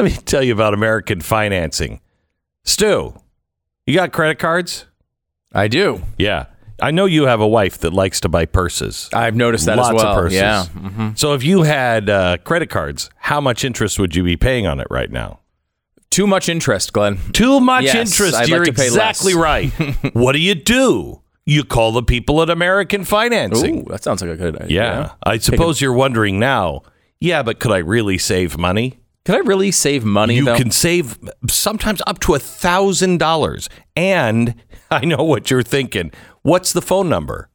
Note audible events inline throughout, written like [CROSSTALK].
Let me tell you about American financing. Stu, you got credit cards? I do. Yeah. I know you have a wife that likes to buy purses. I've noticed that Lots as well. Lots of purses. Yeah. hmm So if you had uh, credit cards, how much interest would you be paying on it right now? Too much interest, Glenn. Too much Yes, interest. I'd like You're to pay exactly less. right. [LAUGHS] what do you do? You call the people at American Financing. Ooh, that sounds like a good idea. yeah. I suppose you're wondering now, yeah, but could I really save money? Could I really save money you though? can save sometimes up to a thousand dollars. And [LAUGHS] I know what you're thinking. What's the phone number?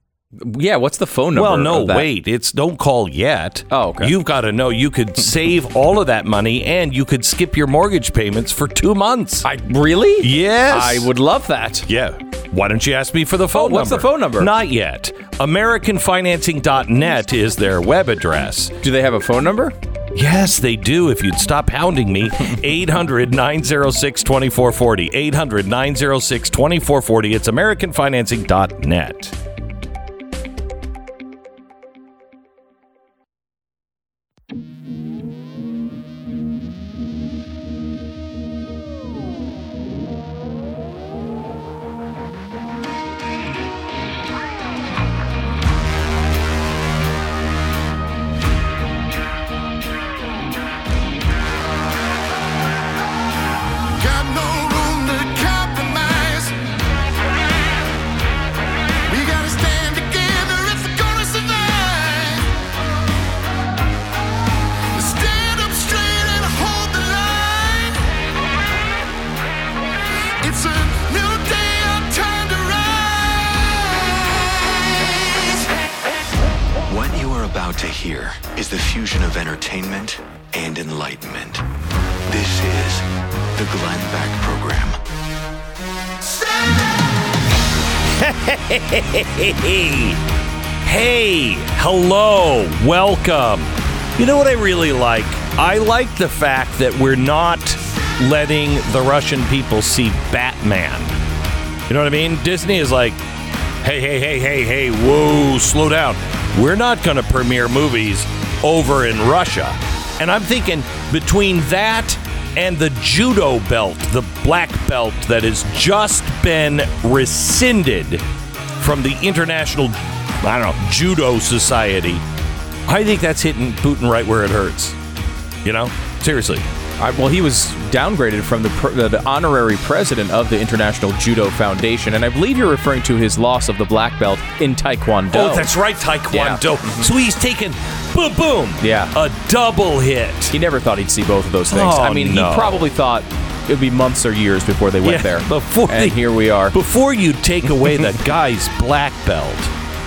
yeah. What's the phone number? Well, no, wait. It's don't call yet. Oh, okay. You've got to know you could [LAUGHS] save all of that money and you could skip your mortgage payments for two months. I really? yes. I would love that. Yeah. Why don't you ask me for the phone Oh, what's the phone number? Not yet. AmericanFinancing.net is their web address. Do they have a phone number? Yes, they do. If you'd stop hounding me, [LAUGHS] 800 906 2440. 800 906 2440. It's AmericanFinancing.net. welcome. You know what I really like? I like the fact that we're not letting the Russian people see Batman. You know what I mean? Disney is like, hey, hey, hey, hey, hey, whoa, slow down. We're not going to premiere movies over in Russia. And I'm thinking between that and the judo belt, the black belt that has just been rescinded from the International, I don't know, Judo Society, I think that's hitting Putin right where it hurts. You know? Seriously. I, well, he was downgraded from the, pr- the the honorary president of the International Judo Foundation, and I believe you're referring to his loss of the black belt in Taekwondo. Oh, that's right, Taekwondo. Mm-hmm. So he's taken, boom, boom. Yeah. A double hit. He never thought he'd see both of those things. Oh, I mean, no. he probably thought it would be months or years before they went Yeah, there. before and here we are. Before you take away the guy's black belt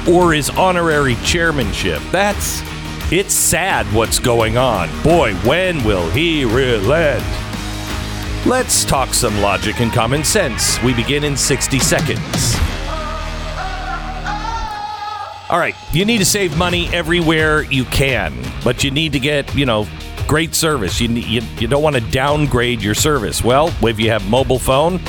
or his honorary chairmanship, that's it's sad what's going on. Boy, when will he relent? Let's talk some logic and common sense. We begin in 60 seconds. All right, you need to save money everywhere you can, but you need to get, you know, great service. You, you, you don't want to downgrade your service. Well, if you have mobile phone,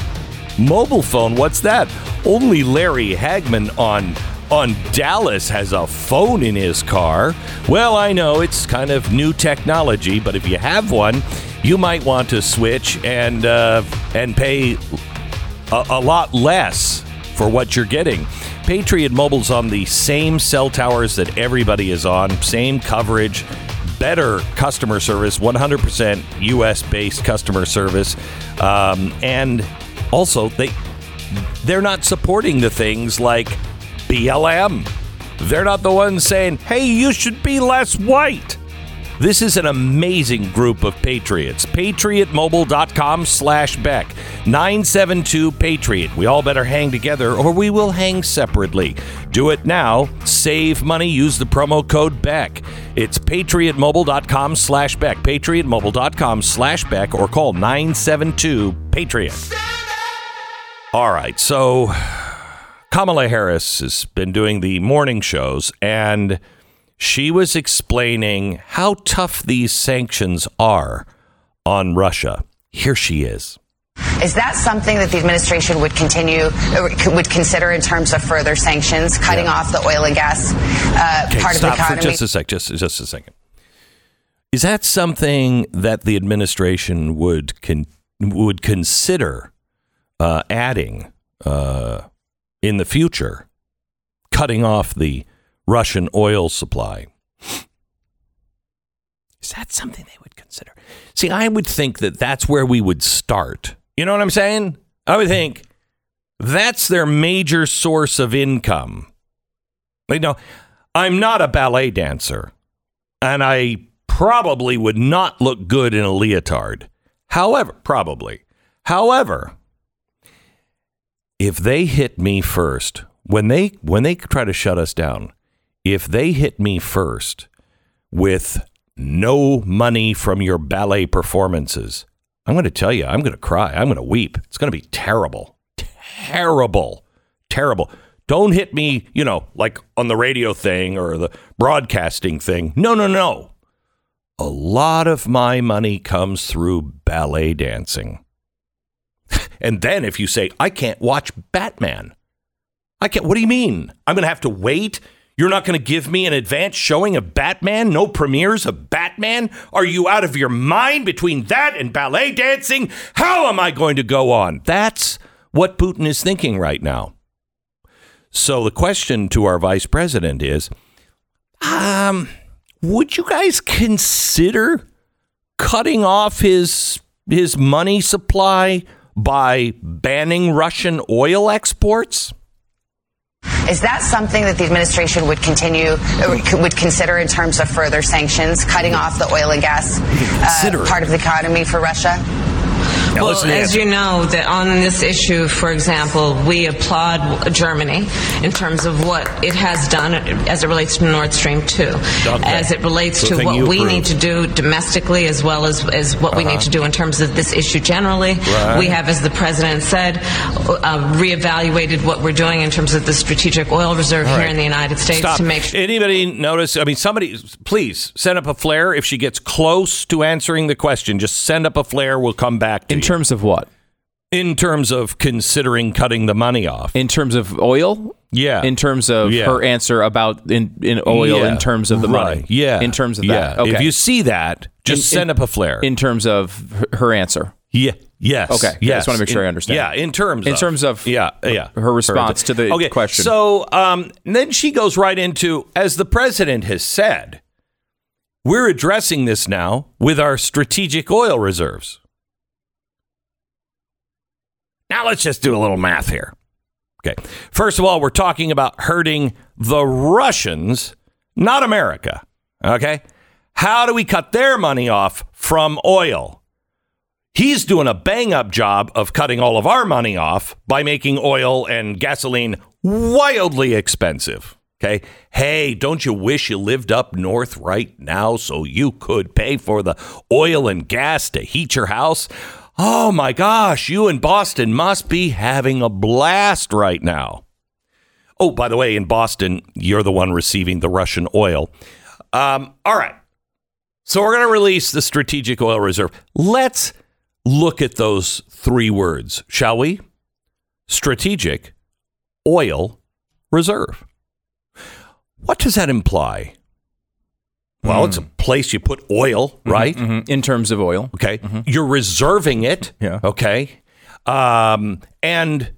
mobile phone, what's that? Only Larry Hagman on on Dallas has a phone in his car. Well, I know it's kind of new technology, but if you have one, you might want to switch and uh, and pay a, a lot less for what you're getting. Patriot Mobile's on the same cell towers that everybody is on, same coverage, better customer service, 100% US based customer service. Um, and also, they they're not supporting the things like BLM. They're not the ones saying, hey, you should be less white. This is an amazing group of patriots. PatriotMobile.com slash Beck. 972 Patriot. We all better hang together or we will hang separately. Do it now. Save money. Use the promo code Beck. It's PatriotMobile.com slash Beck. PatriotMobile.com slash Beck or call 972 Patriot. All right. So Kamala Harris has been doing the morning shows and she was explaining how tough these sanctions are on Russia. Here she is. Is that something that the administration would continue, would consider in terms of further sanctions, cutting off the oil and gas uh, Okay, part of stop the for just a sec. Just just a second. Is that something that the administration would con- would consider uh, adding uh, in the future, cutting off the Russian oil supply? Is that something they would consider? See, I would think that that's where we would start. You know what I'm saying? I would think that's their major source of income. You know, I'm not a ballet dancer, and I probably would not look good in a leotard. However, probably. However, if they hit me first, when they when they try to shut us down, if they hit me first with no money from your ballet performances, I'm going to tell you, I'm going to cry. I'm going to weep. It's going to be terrible. Terrible. Terrible. Don't hit me, you know, like on the radio thing or the broadcasting thing. No, no, no. A lot of my money comes through ballet dancing. [LAUGHS] And then if you say, I can't watch Batman, I can't, what do you mean? I'm going to have to wait? You're not going to give me an advance showing of Batman? No premieres of Batman? Are you out of your mind between that and ballet dancing? How am I going to go on? That's what Putin is thinking right now. So the question to our vice president is, um, would you guys consider cutting off his his money supply by banning Russian oil exports? Is that something that the administration would continue would consider in terms of further sanctions, cutting off the oil and gas uh, part of the economy for Russia? Now Well, listen as you know, that on this issue, for example, we applaud Germany in terms of what it has done as it relates to Nord Stream 2, as it relates The to what we need to do domestically as well as, as what we need to do in terms of this issue generally. Uh-huh. Right. We have, as the President said, uh, reevaluated what we're doing in terms of the strategic oil reserve All here in the United States Stop. to make sure. Anybody notice? I mean, somebody, please send up a flare if she gets close to answering the question. Just send up a flare. We'll come back to In you. Terms of what? in terms of considering cutting the money off. In terms of oil? Yeah. In terms of Yeah. her answer about in, in oil Yeah. in terms of the Right. money. Yeah. In terms of yeah. that. Okay. If you see that, just In- send in- up a flare. in terms of her- her answer. yeah. Yes. Okay. I Yes. just wanna make sure In- I understand. Yeah. In terms. In of, terms of Yeah. Yeah. her response to the okay. question. So, um, then she goes right into, as the president has said, we're addressing this now with our strategic oil reserves. Now let's just do a little math here. Okay. First of all, we're talking about hurting the Russians, not America. Okay. How do we cut their money off from oil? He's doing a bang up job of cutting all of our money off by making oil and gasoline wildly expensive. Okay. Hey, don't you wish you lived up north right now so you could pay for the oil and gas to heat your house? Oh my gosh, you in Boston must be having a blast right now. Oh, by the way, in Boston, you're the one receiving the Russian oil. Um, all right. So we're going to release the strategic oil reserve. Let's look at those three words, shall we? Strategic oil reserve. What does that imply? Well, it's a place you put oil, right? Mhm. In terms of oil. Okay. You're reserving it. Yeah. Okay. Um, and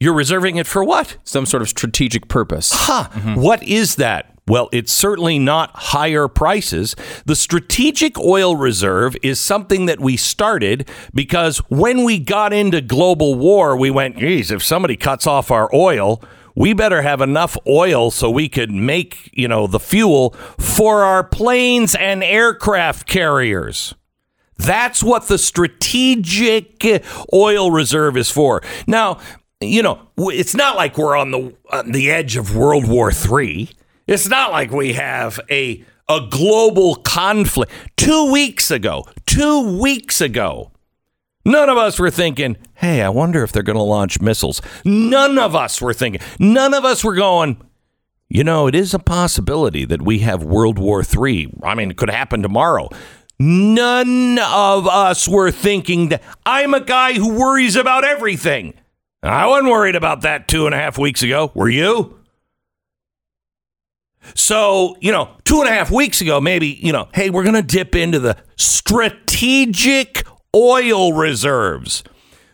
you're reserving it for what? Some sort of strategic purpose. Huh. What is that? Well, it's certainly not higher prices. The strategic oil reserve is something that we started because when we got into global war, we went, geez, if somebody cuts off our oil, we better have enough oil so we could make, you know, the fuel for our planes and aircraft carriers. That's what the strategic oil reserve is for. Now, you know, it's not like we're on the on the edge of World War III. It's not like we have a a global conflict. 2 weeks ago, 2 weeks ago, none of us were thinking, "Hey, I wonder if they're going to launch missiles." None of us were thinking. None of us were going, you know, it is a possibility that we have World War III. I mean, it could happen tomorrow. None of us were thinking that. I'm a guy who worries about everything. I wasn't worried about that two and a half weeks ago. Were you? So, you know, two and a half weeks ago, maybe, you know, hey, we're going to dip into the strategic oil reserves.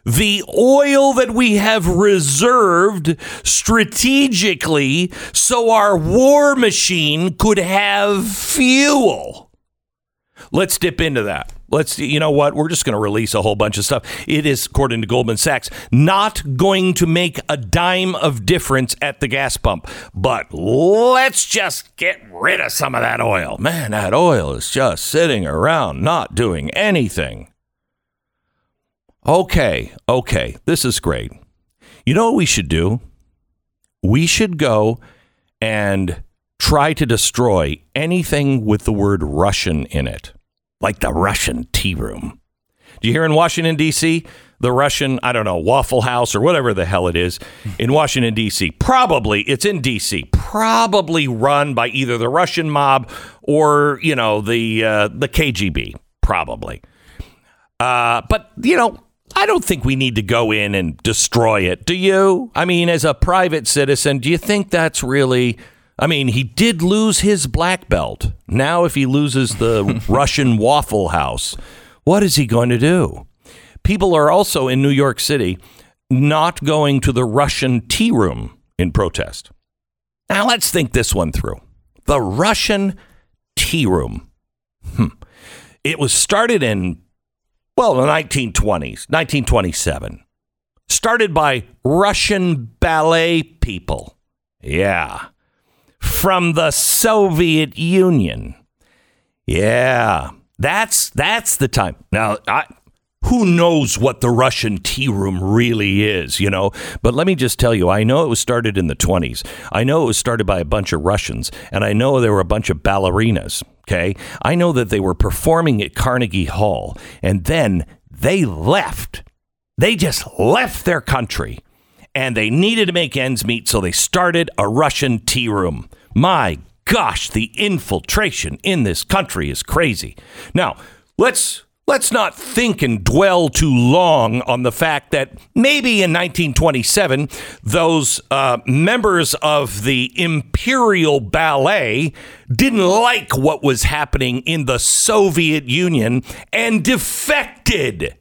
The oil that we have reserved strategically so our war machine could have fuel. Let's dip into that. Let's, you know what? We're just going to release a whole bunch of stuff. It is, according to Goldman Sachs, not going to make a dime of difference at the gas pump. But let's just get rid of some of that oil. Man, that oil is just sitting around, not doing anything. Okay, okay, this is great. You know what we should do? We should go and try to destroy anything with the word Russian in it like the Russian tea room. Do you hear in Washington, D.C., the Russian, I don't know, Waffle House or whatever the hell it is in Washington, D.C.? Probably, it's in D.C., probably run by either the Russian mob or, you know, the, uh, the KGB, probably. Uh, but, you know, I don't think we need to go in and destroy it. Do you? I mean, as a private citizen, do you think that's really I mean, he did lose his black belt. Now, if he loses the [LAUGHS] Russian Waffle House, what is he going to do? People are also in New York City not going to the Russian tea room in protest. Now, let's think this one through. The Russian tea room. Hmm. It was started in, well, the 1920s, 1927. Started by Russian ballet people. Yeah from the Soviet Union. Yeah, that's that's the time. Now, I, who knows what the Russian tea room really is, you know? But let me just tell you, I know it was started in the 20s. I know it was started by a bunch of Russians, and I know there were a bunch of ballerinas, okay? I know that they were performing at Carnegie Hall, and then they left. They just left their country and they needed to make ends meet, so they started a Russian tea room. My gosh, the infiltration in this country is crazy. Now, let's let's not think and dwell too long on the fact that maybe in 1927 those uh, members of the imperial ballet didn't like what was happening in the soviet union and defected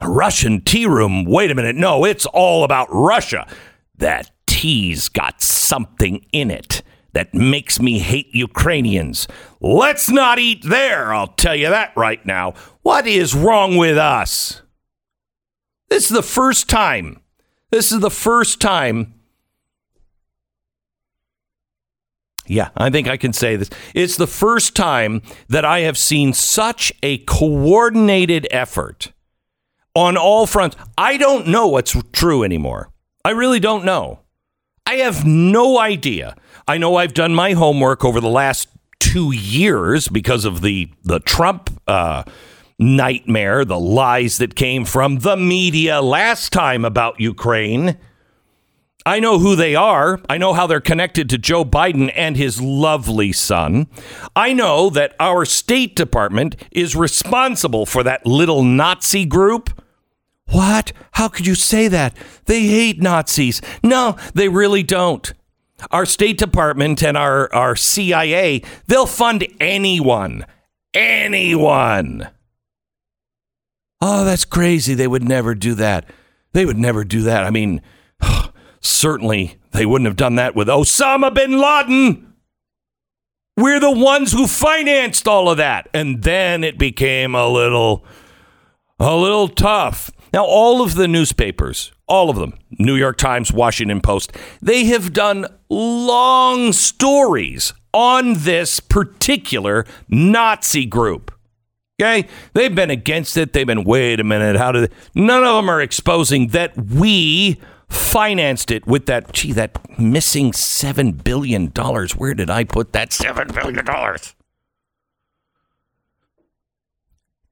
Russian tea room. Wait a minute. No, it's all about Russia. That tea's got something in it that makes me hate Ukrainians. Let's not eat there, I'll tell you that right now. What is wrong with us? This is the first time. This is the first time. Yeah, I think I can say this. It's the first time that I have seen such a coordinated effort on all fronts. I don't know what's true anymore. I really don't know. I have no idea. I know I've done my homework over the last two years because of the the Trump uh, nightmare, the lies that came from the media last time about Ukraine. I know who they are. I know how they're connected to Joe Biden and his lovely son. I know that our State Department is responsible for that little Nazi group what? How could you say that? They hate Nazis. No, they really don't. Our State Department and our, our CIA, they'll fund anyone. Anyone. Oh, that's crazy. They would never do that. They would never do that. I mean, [SIGHS] certainly they wouldn't have done that with Osama bin Laden. We're the ones who financed all of that. And then it became a little a little tough. Now, all of the newspapers, all of them, New York Times, Washington Post, they have done long stories on this particular Nazi group. Okay? They've been against it. They've been, wait a minute, how did none of them are exposing that we financed it with that, gee, that missing $7 billion. Where did I put that $7 billion?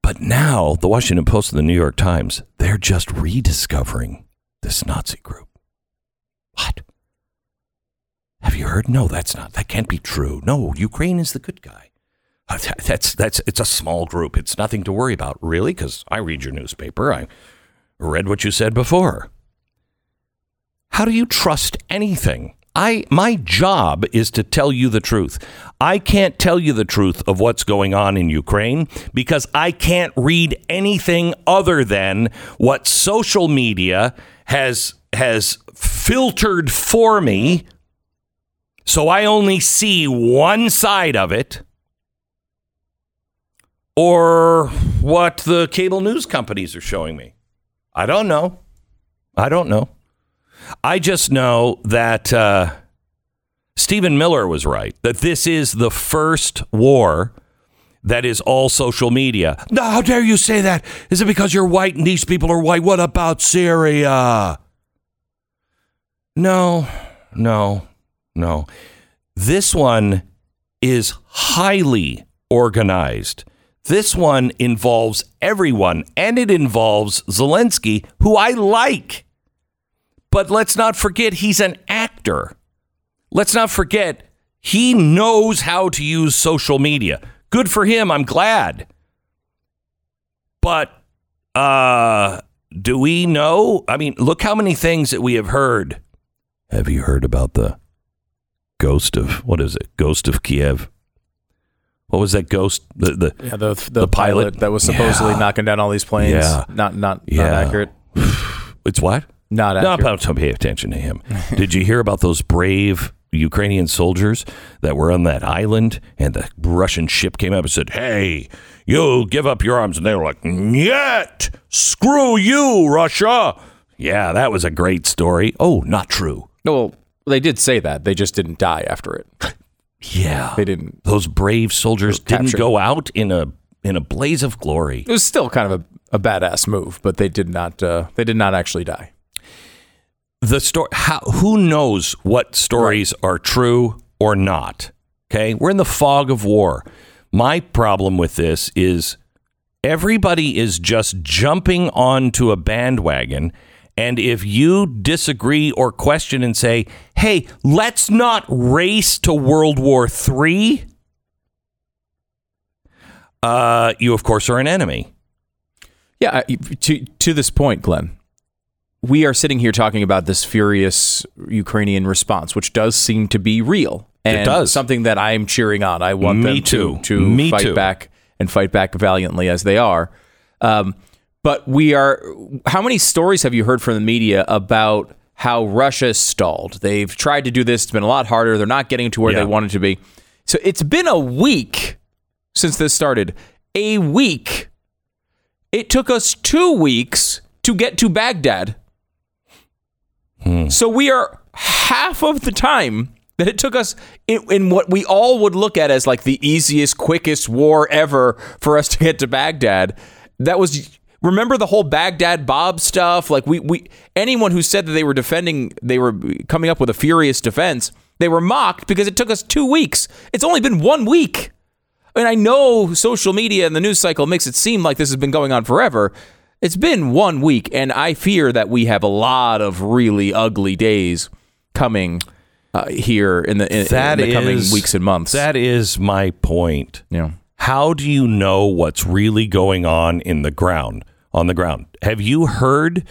But now, the Washington Post and the New York Times, they're just rediscovering this Nazi group. What? Have you heard? No, that's not. That can't be true. No, Ukraine is the good guy. Uh, that's that's it's a small group. It's nothing to worry about, really, because I read your newspaper. I read what you said before. How do you trust anything? I my job is to tell you the truth. I can't tell you the truth of what's going on in Ukraine because I can't read anything other than what social media has has filtered for me. So I only see one side of it or what the cable news companies are showing me. I don't know. I don't know. I just know that uh, Stephen Miller was right, that this is the first war that is all social media. How dare you say that? Is it because you're white and these people are white? What about Syria? No, no, no. This one is highly organized. This one involves everyone, and it involves Zelensky, who I like. But let's not forget he's an actor. Let's not forget he knows how to use social media. Good for him. I'm glad. But uh do we know? I mean, look how many things that we have heard. Have you heard about the ghost of what is it? Ghost of Kiev. What was that ghost? The the Yeah, the the, The pilot? pilot, that was supposedly Yeah. knocking down all these planes. Yeah. Not not Yeah. not accurate. [SIGHS] it's what? Not No, accurate. don't pay attention to him. [LAUGHS] Did you hear about those brave Ukrainian soldiers that were on that island and the Russian ship came up and said, Hey, you give up your arms. And they were like, Yet, screw you, Russia. Yeah, that was a great story. Oh, not true. well, they did say that. They just didn't die after it. [LAUGHS] Yeah. They didn't. Those brave soldiers didn't go out in a in a blaze of glory. It was still kind of a, a badass move, but they did not. Uh, they did not actually die. The story how who knows what stories are true or not okay? We're in the fog of war. My problem with this is everybody is just jumping onto a bandwagon and if you disagree or question and say hey let's not race to world war 3 uh, you of course are an enemy. Yeah, to to this point, Glenn, we are sitting here talking about this furious Ukrainian response, which does seem to be real. And does. something that I am cheering on. I want Me them too. to, to Me fight too. back and fight back valiantly as they are. Um, but we are. How many stories have you heard from the media about how Russia stalled? They've tried to do this. It's been a lot harder. They're not getting to where Yeah. they wanted to be. So it's been a week since this started. A week. It took us two weeks to get to Baghdad. So we are half of the time that it took us in, in what we all would look at as like the easiest, quickest war ever for us to get to Baghdad. That was remember the whole Baghdad Bob stuff. Like we we anyone who said that they were defending, they were coming up with a furious defense. They were mocked because it took us two weeks. It's only been one week. I mean, I know social media and the news cycle makes it seem like this has been going on forever. It's been one week, and I fear that we have a lot of really ugly days coming uh, here in the in, That in the coming is- weeks and months. that is my point yeah. How do you know what's really going on in the ground? On the ground, have you heard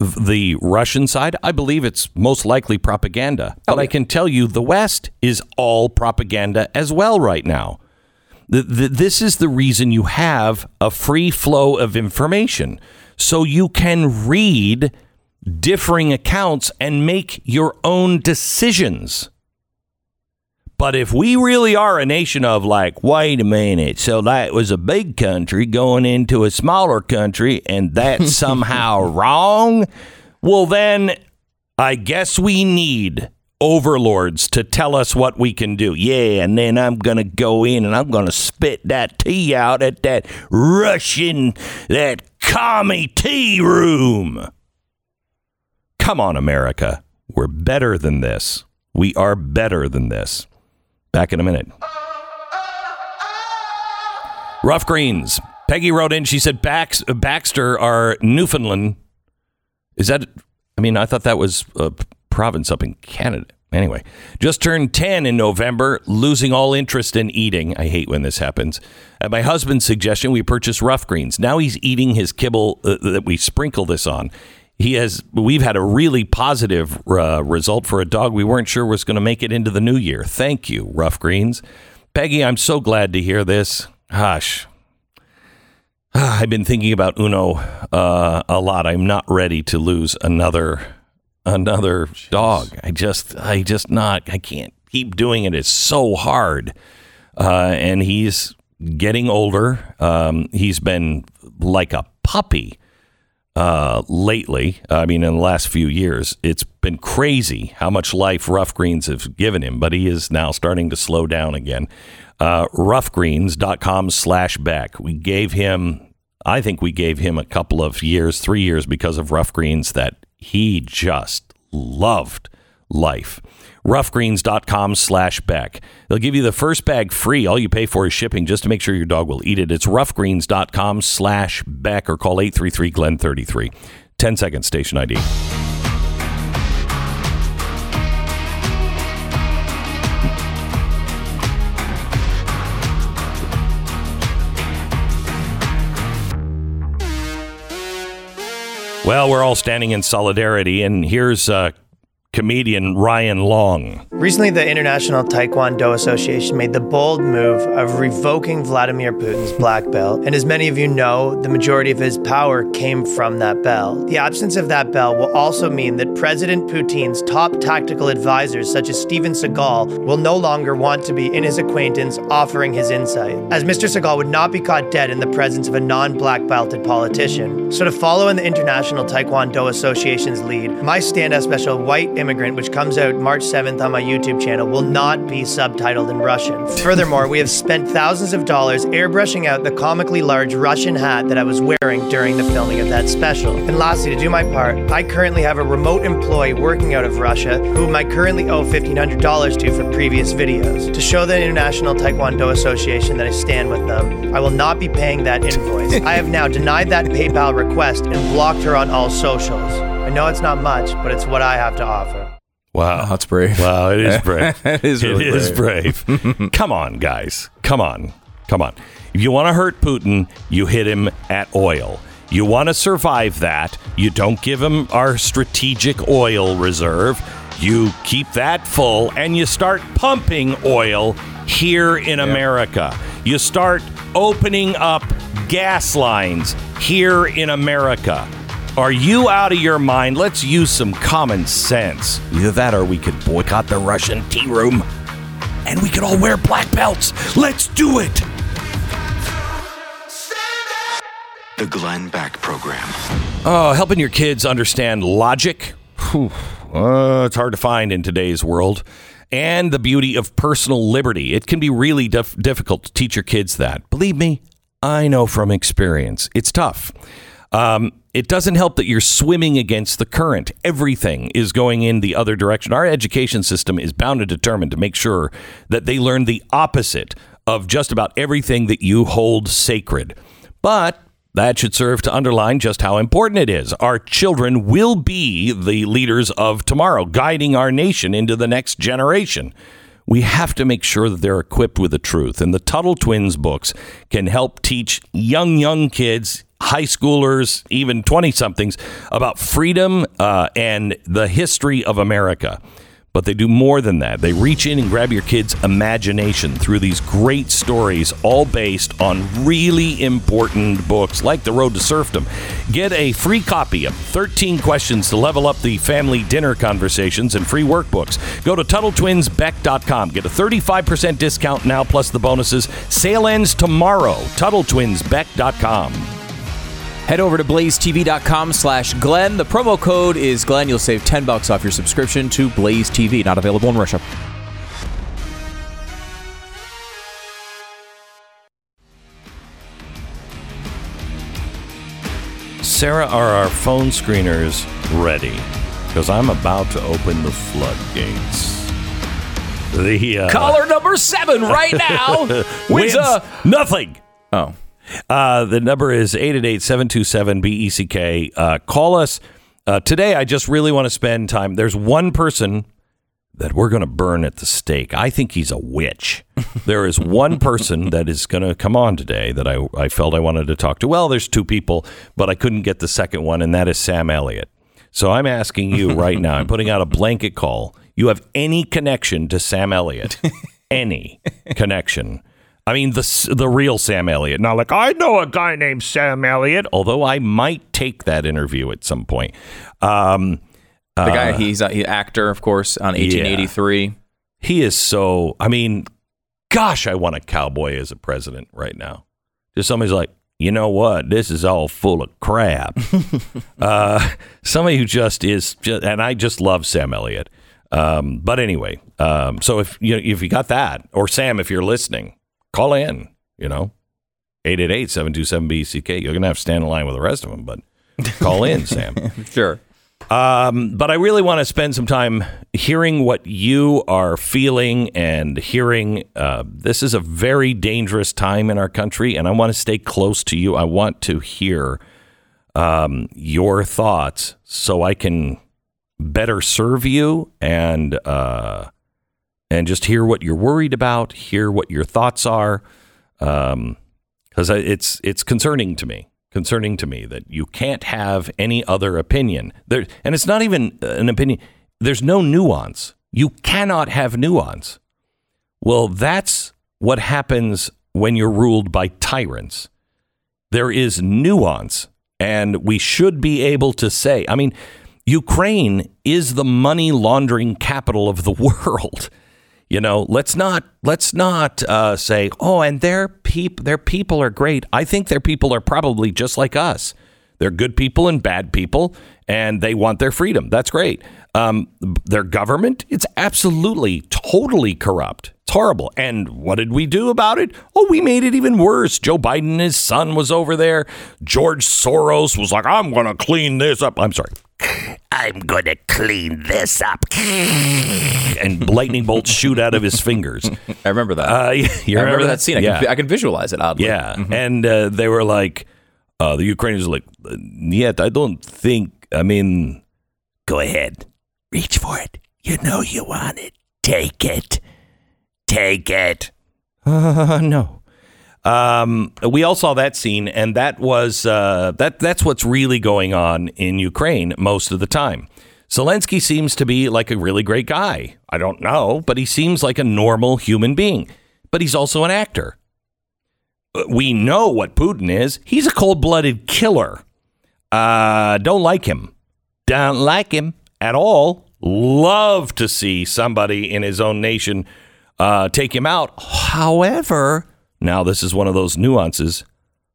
the Russian side? I believe it's most likely propaganda, but I can tell you the West is all propaganda as well right now. The, the, this is the reason you have a free flow of information, so you can read differing accounts and make your own decisions. But if we really are a nation of like, wait a minute, so that was a big country going into a smaller country and that's [LAUGHS] somehow wrong, well, then I guess we need overlords to tell us what we can do. Yeah, and then I'm going to go in and I'm going to spit that tea out at that Russian, that commie tea room. Come on, America. We're better than this. We are better than this. Back in a minute. Rough Greens. Peggy wrote in. She said Bax, Baxter are Newfoundland. Is that? I mean, I thought that was a province up in Canada. Anyway, just turned 10 in November, losing all interest in eating. I hate when this happens. At my husband's suggestion, we purchased rough greens. Now he's eating his kibble uh, that we sprinkle this on. he has. We've had a really positive uh, result for a dog we weren't sure was going to make it into the new year. Thank you, Rough Greens. Peggy, I'm so glad to hear this. Hush. [SIGHS] I've been thinking about Uno uh, a lot. I'm not ready to lose another another dog. I just I just not I can't keep doing it. It's so hard. Uh, and he's getting older. Um, he's been like a puppy uh, lately. I mean, in the last few years, it's been crazy how much life Rough Greens have given him. But he is now starting to slow down again. Uh, roughgreens.com slash Beck. We gave him, I think we gave him a couple of years, three years because of Rough Greens that he just loved life. Roughgreens.com slash Beck. They'll give you the first bag free. All you pay for is shipping just to make sure your dog will eat it. It's roughgreens.com slash Beck or call 833 Glenn 33. 10 seconds, station ID. Well, we're all standing in solidarity, and here's uh, comedian Ryan Long. Recently, the International Taekwondo Association made the bold move of revoking Vladimir Putin's black belt. And as many of you know, the majority of his power came from that belt. The absence of that belt will also mean that President Putin's top tactical advisors, such as Steven Seagal, will no longer want to be in his acquaintance offering his insight, as Mr. Seagal would not be caught dead in the presence of a non black belted politician. So, to follow in the International Taekwondo Association's lead, my stand up special, White Immigrant, which comes out March 7th on my YouTube channel, will not be subtitled in Russian. Furthermore, we have spent thousands of dollars airbrushing out the comically large Russian hat that I was wearing during the filming of that special. And lastly, to do my part, I currently have a remote employee working out of Russia whom I currently owe $1,500 to for previous videos. To show the International Taekwondo Association that I stand with them, I will not be paying that invoice. I have now denied that PayPal request and blocked her on all socials. I know it's not much, but it's what I have to offer. Wow. That's brave. Wow, it is [LAUGHS] brave. It is really It is brave. [LAUGHS] Come on, guys. Come on. Come on. If you want to hurt Putin, you hit him at oil. You want to survive that, you don't give him our strategic oil reserve. You keep that full and you start pumping oil here in America. You start opening up gas lines here in America. Are you out of your mind? Let's use some common sense. Either that or we could boycott the Russian tea room and we could all wear black belts. Let's do it. The Glenn Beck Program. Oh, helping your kids understand logic. Whew. Uh, it's hard to find in today's world. And the beauty of personal liberty. It can be really dif- difficult to teach your kids that. Believe me, I know from experience. It's tough. Um, it doesn't help that you're swimming against the current. Everything is going in the other direction. Our education system is bound and determined to make sure that they learn the opposite of just about everything that you hold sacred. But that should serve to underline just how important it is. Our children will be the leaders of tomorrow, guiding our nation into the next generation. We have to make sure that they're equipped with the truth. And the Tuttle Twins books can help teach young, young kids, high schoolers, even 20 somethings about freedom uh, and the history of America. But they do more than that. They reach in and grab your kids' imagination through these great stories, all based on really important books like The Road to Serfdom. Get a free copy of 13 Questions to Level Up the Family Dinner Conversations and free workbooks. Go to TuttleTwinsBeck.com. Get a 35% discount now plus the bonuses. Sale ends tomorrow. TuttleTwinsBeck.com. Head over to blazetv.com slash Glenn. The promo code is Glenn. You'll save 10 bucks off your subscription to Blaze TV. Not available in Russia. Sarah, are our phone screeners ready? Because I'm about to open the floodgates. The uh, Caller number seven right now [LAUGHS] wins wins a. nothing. Oh. Uh, the number is 888-727-BECK. Uh, call us. Uh, today, I just really want to spend time. There's one person that we're going to burn at the stake. I think he's a witch. [LAUGHS] there is one person that is going to come on today that I, I felt I wanted to talk to. Well, there's two people, but I couldn't get the second one, and that is Sam Elliott. So I'm asking you right now, I'm putting out a blanket call. You have any connection to Sam Elliott? [LAUGHS] any connection? I mean, the the real Sam Elliott. Not like I know a guy named Sam Elliott, although I might take that interview at some point. Um, The guy, he's an actor, of course, on 1883. he is so. I mean, gosh, I want a cowboy as a president right now. Just somebody's like, you know what? This is all full of crap. [LAUGHS] uh, somebody who just is, just, and I just love Sam Elliott. Um, but anyway, um, so if you if you got that, or Sam, if you're listening, call in. You know, 888-727-BECK. You're gonna have to stand in line with the rest of them, but call in, [LAUGHS] Sam. Sure. Um, but I really want to spend some time hearing what you are feeling and hearing. Uh, this is a very dangerous time in our country, and I want to stay close to you. I want to hear um, your thoughts so I can better serve you and uh, and just hear what you're worried about, hear what your thoughts are, um, because it's it's concerning to me. Concerning to me that you can't have any other opinion there, and it's not even uh, an opinion. There's no nuance. You cannot have nuance. Well, that's what happens when you're ruled by tyrants. There is nuance, and we should be able to say, I mean, Ukraine is the money laundering capital of the [LAUGHS] world. You know, let's not let's not uh, say, oh, and their peop their people are great. I think their people are probably just like us. They're good people and bad people, and they want their freedom. That's great. Um, their government, it's absolutely totally corrupt. It's horrible. And what did we do about it? Oh, we made it even worse. Joe Biden and his son was over there. George Soros was like, I'm going to clean this up. I'm sorry. I'm going to clean this up. [LAUGHS] and lightning bolts shoot out of his fingers. I remember that. Uh, [LAUGHS] you I remember that scene. I, yeah. can, I can visualize it oddly. Yeah, and uh, they were like, uh, the Ukrainians were like, yet I don't think. I mean, go ahead, reach for it. You know you want it. Take it. Take it. Uh, [LAUGHS] no. Um, we all saw that scene, and that was uh, that. That's what's really going on in Ukraine most of the time. Zelensky seems to be like a really great guy. I don't know, but he seems like a normal human being. But he's also an actor we know what Putin is. He's a cold blooded killer. Uh, don't like him. Don't like him at all. Love to see somebody in his own nation uh, take him out. However, now this is one of those nuances.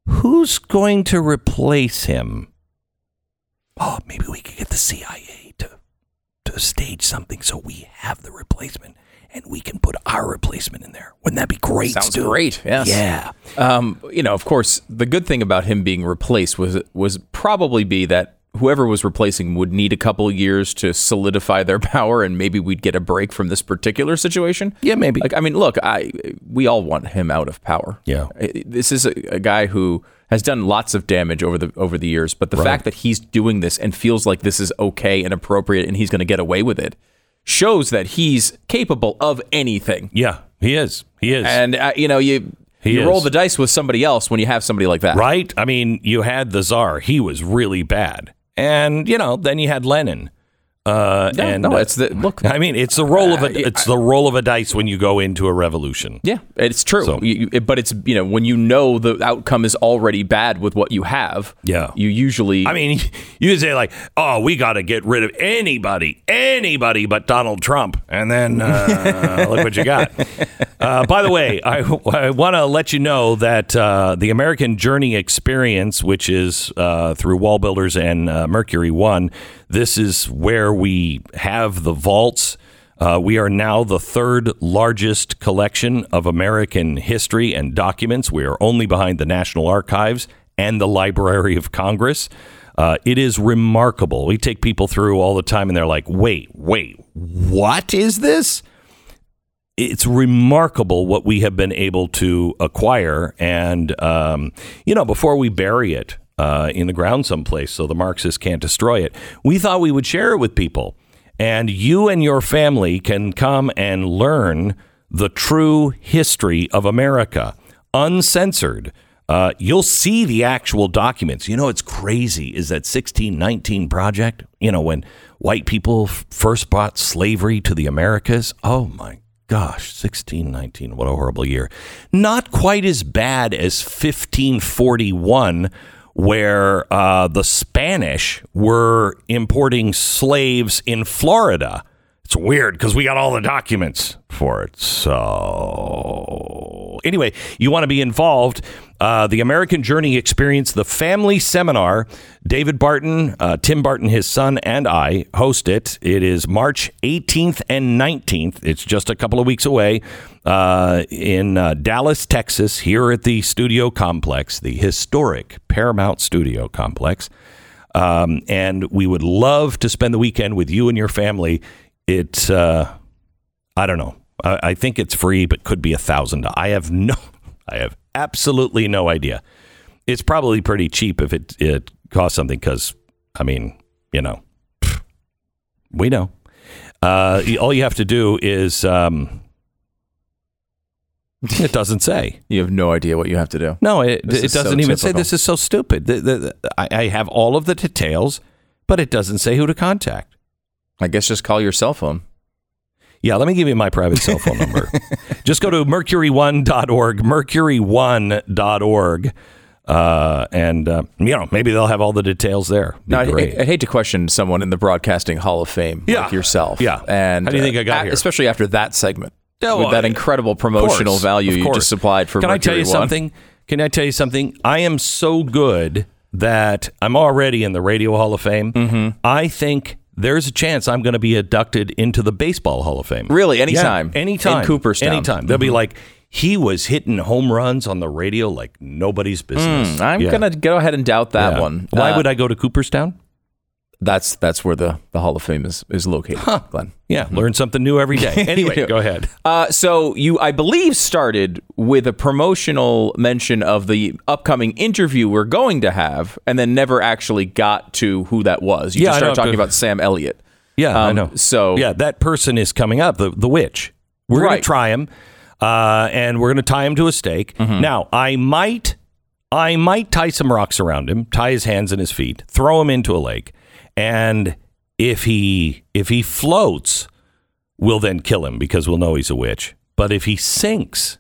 Who's going to replace him? Oh, maybe we could get the CIA to to stage something so we have the replacement and we can put our replacement in there. Wouldn't that be great? Sounds Stu? great. Yes. Yeah. Um, you know, of course, the good thing about him being replaced was was probably be that whoever was replacing would need a couple of years to solidify their [LAUGHS] power, and maybe we'd get a break from this particular situation. Yeah, maybe. Like, I mean, look, I we all want him out of power. Yeah. This is a, a guy who has done lots of damage over the over the years, but the fact that he's doing this and feels like this is okay and appropriate, and he's going to get away with it, shows that he's capable of anything. Yeah, he is. He is. And uh, you know, you He you is. roll the dice with somebody else when you have somebody like that. right? I mean, you had the czar. He was really bad. And, you know, then you had Lenin. Uh, No, and no, uh, it's the look. [LAUGHS] I mean, it's the roll of Uh, a it's the roll of a dice when you go into a revolution. Yeah, it's true. So- You- but it's you know when you know the outcome is already bad with what you have. Yeah. you usually. I mean, [LAUGHS] you say like, "Oh, we got to get rid of anybody, anybody but Donald Trump," and then uh, [LAUGHS] look what you got. Uh, by the way, I, I want to let you know that uh, the American Journey Experience, which is uh, through WallBuilders and uh, Mercury One, this is where we have the vaults. Uh, we are now the third largest collection of American history and documents. We are only behind the National Archives and the Library of Congress. Uh, it is remarkable. We take people through all the time and they're like, wait, wait, what is this? It's remarkable what we have been able to acquire. And, um, you know, before we bury it uh, in the ground someplace so the Marxists can't destroy it, we thought we would share it with people. And you and your family can come and learn the true history of America, uncensored. uh, you'll see the actual documents. You know, it's crazy is that 1619 project, you know, when white people f- first brought slavery to the Americas. Oh my gosh, 1619, what a horrible year. Not quite as bad as 1541, where uh, the Spanish were importing slaves in Florida. It's weird because we got all the documents for it. So, anyway, you want to be involved. Uh, the American Journey Experience, the family seminar. David Barton, uh, Tim Barton, his son, and I host it. It is March 18th and 19th. It's just a couple of weeks away uh, in uh, Dallas, Texas, here at the studio complex, the historic Paramount Studio Complex. Um, and we would love to spend the weekend with you and your family. It's, uh, I don't know. I, I think it's free, but could be a thousand. I have no, I have absolutely no idea. It's probably pretty cheap if it it costs something because, I mean, you know, we know. Uh, all you have to do is, um, [LAUGHS] it doesn't say. You have no idea what you have to do. No, it, it doesn't even say this is so stupid. The- the- the- I, I have all of the details, but it doesn't say who to contact. I guess just call your cell phone. Yeah, let me give you my private cell phone number. [LAUGHS] Just go to mercury1.org, mercury1.org, uh, and, uh, you know, maybe they'll have all the details there. Be Now, I, great. I hate to question someone in the Broadcasting Hall of Fame Yeah. like yourself. Yeah. And How do you think uh, I got here? Especially after that segment. Yeah, with that incredible promotional course, value you just supplied for Can I tell you One. something? Can I tell you something? I am so good that I'm already in the Radio Hall of Fame. Mm-hmm. I think there's a chance I'm going to be inducted into the Baseball Hall of Fame. Really? Anytime? Yeah, anytime. In Cooperstown? Anytime. They'll be Mm-hmm. like, he was hitting home runs on the radio like nobody's business. Hmm, I'm Yeah. gonna go ahead and doubt that Yeah. one. Why Uh, would I go to Cooperstown? That's that's where the, the Hall of Fame is is located, Glenn. Yeah, learn something new every day. [LAUGHS] Anyway, go ahead. Uh, so you, I believe, started with a promotional mention of the upcoming interview we're going to have, and then never actually got to who that was. You Yeah, just started talking about Sam Elliott. Yeah, I Um, know. so- yeah, that person is coming up. The the witch. We're going to try him, uh, and we're going to tie him to a stake. Mm-hmm. Now, I might, I might tie some rocks around him, tie his hands and his feet, throw him into a lake, and if he if he floats, we'll then kill him because we'll know he's a witch. But if he sinks,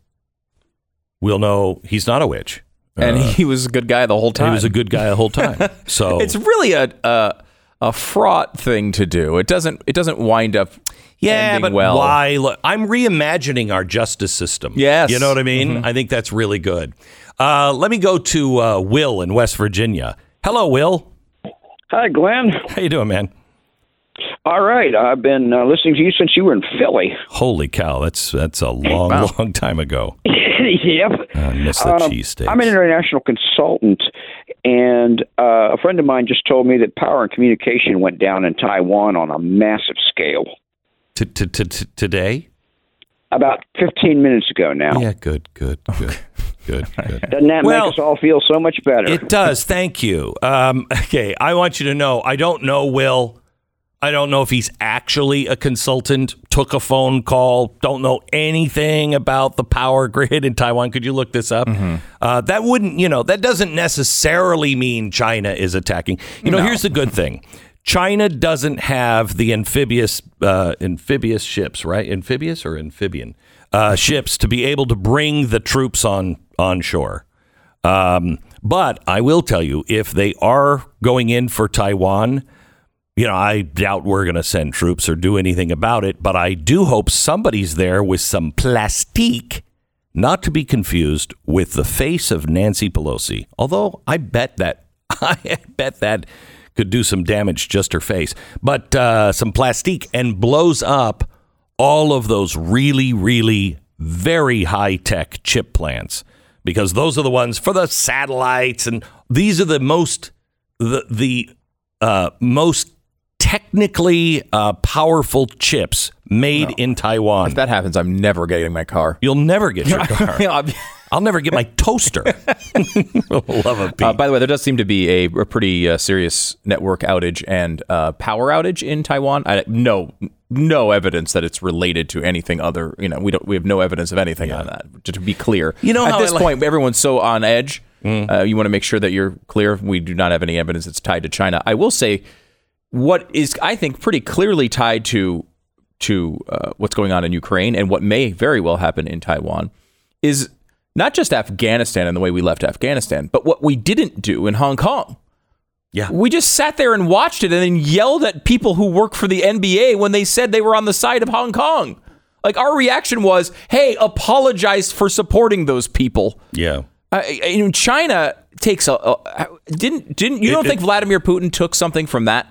we'll know he's not a witch. and he was a good guy the whole time. He was a good guy the whole time. [LAUGHS] So It's really a, a a fraught thing to do. It doesn't it doesn't wind up Yeah, but well. why? Look, I'm reimagining our justice system. Yes. you know what I mean. Mhm. I think that's really good. Uh, let me go to uh, Will in West Virginia. Hello, Will. Hi, Glenn. How you doing, man? All right, I've been uh, listening to you since you were in Philly. Holy cow, that's that's a [LAUGHS] long, long time ago. [LAUGHS] yep. I miss the Um, cheesesteaks. I'm an international consultant, and uh, a friend of mine just told me that power and communication went down in Taiwan on a massive scale today. About 15 minutes ago now. Yeah, good, good, good, good, [LAUGHS] good. Doesn't that Well, make us all feel so much better? It does. Thank you. Um, okay, I want you to know. I don't know Will. I don't know if he's actually a consultant. Took a phone call. Don't know anything about the power grid in Taiwan. Could you look this up? Uh, that wouldn't. You know, that doesn't necessarily mean China is attacking. You know, here's the good thing. China doesn't have the amphibious uh, amphibious ships, right? Amphibious or amphibian uh, ships to be able to bring the troops on on shore. Um, but I will tell you, if they are going in for Taiwan, you know, I doubt we're going to send troops or do anything about it. But I do hope somebody's there with some plastique, not to be confused with the face of Nancy Pelosi. Although I bet that [LAUGHS] I bet that could do some damage just her face. But uh, some plastique and blows up all of those really, really very high tech chip plants because those are the ones for the satellites and these are the most the the uh, most technically uh, powerful chips made in Taiwan. If that happens, I'm never getting my car. You'll never get your [LAUGHS] car. I'll never get my toaster. [LAUGHS] [LAUGHS] Love a beat. Uh, by the way, there does seem to be a, a pretty uh, serious network outage and uh, power outage in Taiwan. I, no, no evidence that it's related to anything other. You know, we don't. We have no evidence of anything on that. To, to be clear, You know at how this like- point, everyone's so on edge Uh, you want to make sure that you're clear. We do not have any evidence it's tied to China. I will say what is, I think, pretty clearly tied to to uh, what's going on in Ukraine and what may very well happen in Taiwan is not just Afghanistan and the way we left Afghanistan, but what we didn't do in Hong Kong. Yeah. We just sat there and watched it and then yelled at people who work for the NBA when they said they were on the side of Hong Kong. Like our reaction was, "Hey, apologize for supporting those people." Yeah. You know, China takes a, a didn't didn't you It- don't it- think Vladimir Putin took something from that?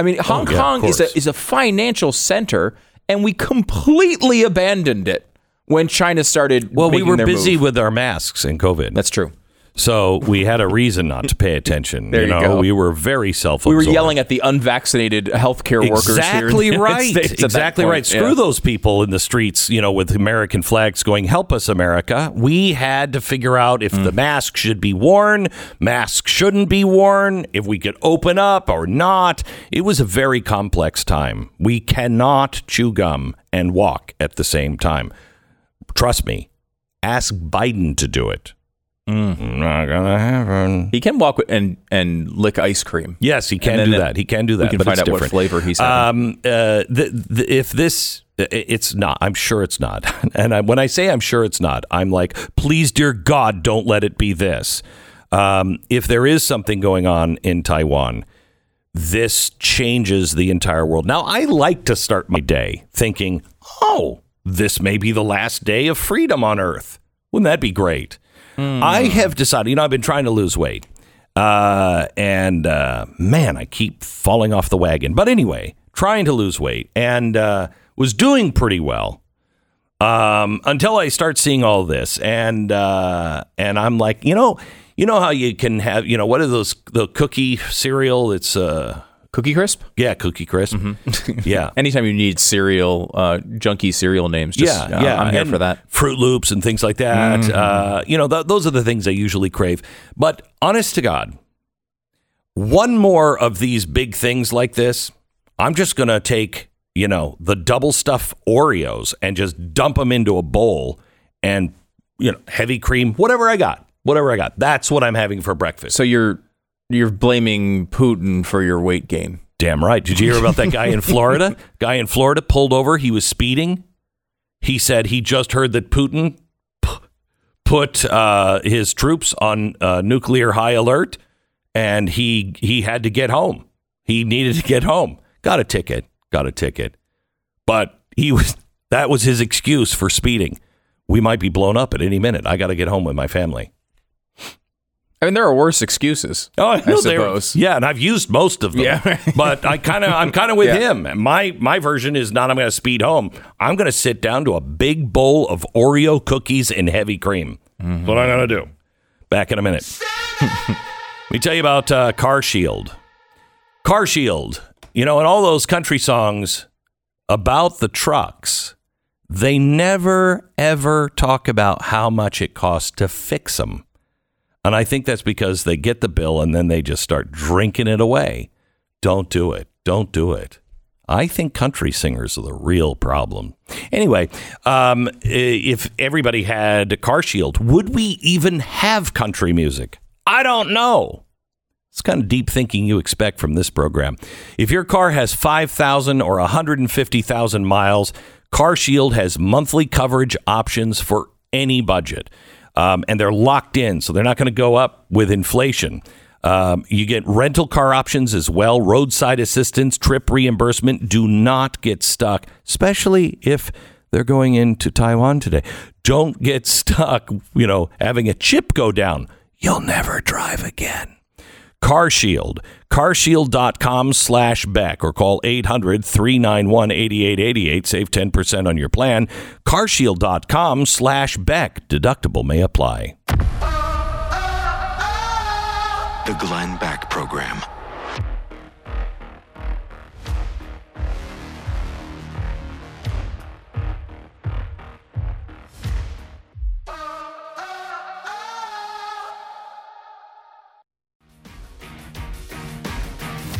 I mean, oh, Hong Oh, yeah, Kong is a is a financial center, and we completely abandoned it when China started. Well, we were busy move. with our masks and COVID. That's true. So we had a reason not to pay attention. [LAUGHS] There you you know, go. we were very self. We were yelling at the unvaccinated healthcare workers. Exactly right. States at that Exactly right. Screw Yeah. those people in the streets, you know, with American flags going, help us, America. We had to figure out if Mm. the mask should be worn, masks shouldn't be worn, if we could open up or not. It was a very complex time. We cannot chew gum and walk at the same time. Trust me. Ask Biden to do it. Mm. Not gonna happen. He can walk with- and and lick ice cream. Yes, he can do it- that. He can do that. we can but find out what flavor he's having. Um, uh, the, the, if this, it's not. I'm sure it's not. [LAUGHS] And I, when I say I'm sure it's not, I'm like, please, dear God, don't let it be this. Um, if there is something going on in Taiwan, this changes the entire world. Now, I like to start my day thinking, oh, this may be the last day of freedom on Earth. Wouldn't that be great? I have decided, you know, I've been trying to lose weight. Uh, and uh, man, I keep falling off the wagon. But anyway, trying to lose weight and uh, was doing pretty well um, until I start seeing all this. And uh, and I'm like, you know, you know how you can have, you know, what are those the cookie cereal? It's uh, Cookie Crisp. yeah, Cookie Crisp. [LAUGHS] yeah. Anytime you need cereal, uh, junky cereal names, just, yeah, uh, yeah, I'm here for that. Mm-hmm. Froot Loops and things like that. Uh, you know, th- those are the things I usually crave. But honest to God, one more of these big things like this, I'm just gonna take you know the double stuff Oreos and just dump them into a bowl and you know heavy cream, whatever I got, whatever I got. That's what I'm having for breakfast. So you're you're blaming Putin for your weight gain. Damn right. Did you hear about that guy in [LAUGHS] Florida? guy in Florida pulled over. He was speeding. He said he just heard that Putin p- put uh, his troops on uh, nuclear high alert, and he he had to get home. He needed to get home. Got a ticket. Got a ticket. But he was that was his excuse for speeding. We might be blown up at any minute. I got to get home with my family. I mean, there are worse excuses. Oh, I, know they- suppose. Yeah, and I've used most of them. Yeah. [LAUGHS] but I kind of, I'm kind of with Yeah. him. My my version is not. I'm going to speed home. I'm going to sit down to a big bowl of Oreo cookies and heavy cream. That's what I'm going to do. Back in a minute. [LAUGHS] Let me tell you about uh, Car Shield. Car Shield. You know, in all those country songs about the trucks, they never ever talk about how much it costs to fix them. And I think that's because they get the bill and then they just start drinking it away. Don't do it. Don't do it. I think country singers are the real problem. Anyway, um, if everybody had Car Shield, would we even have country music? I don't know. It's kind of deep thinking you expect from this program. If your car has 5,000 or 150,000 miles, Car Shield has monthly coverage options for any budget. Um, and they're locked in, so they're not going to go up with inflation. Um, you get rental car options as well, roadside assistance, trip reimbursement. Do not get stuck, especially if they're going into Taiwan today. Don't get stuck, you know, having a chip go down. You'll never drive again. Car Shield, carshield.com slash Beck or call 800 391 8888. Save 10% on your plan. Carshield.com slash Beck. Deductible may apply. The Glenn Beck Program.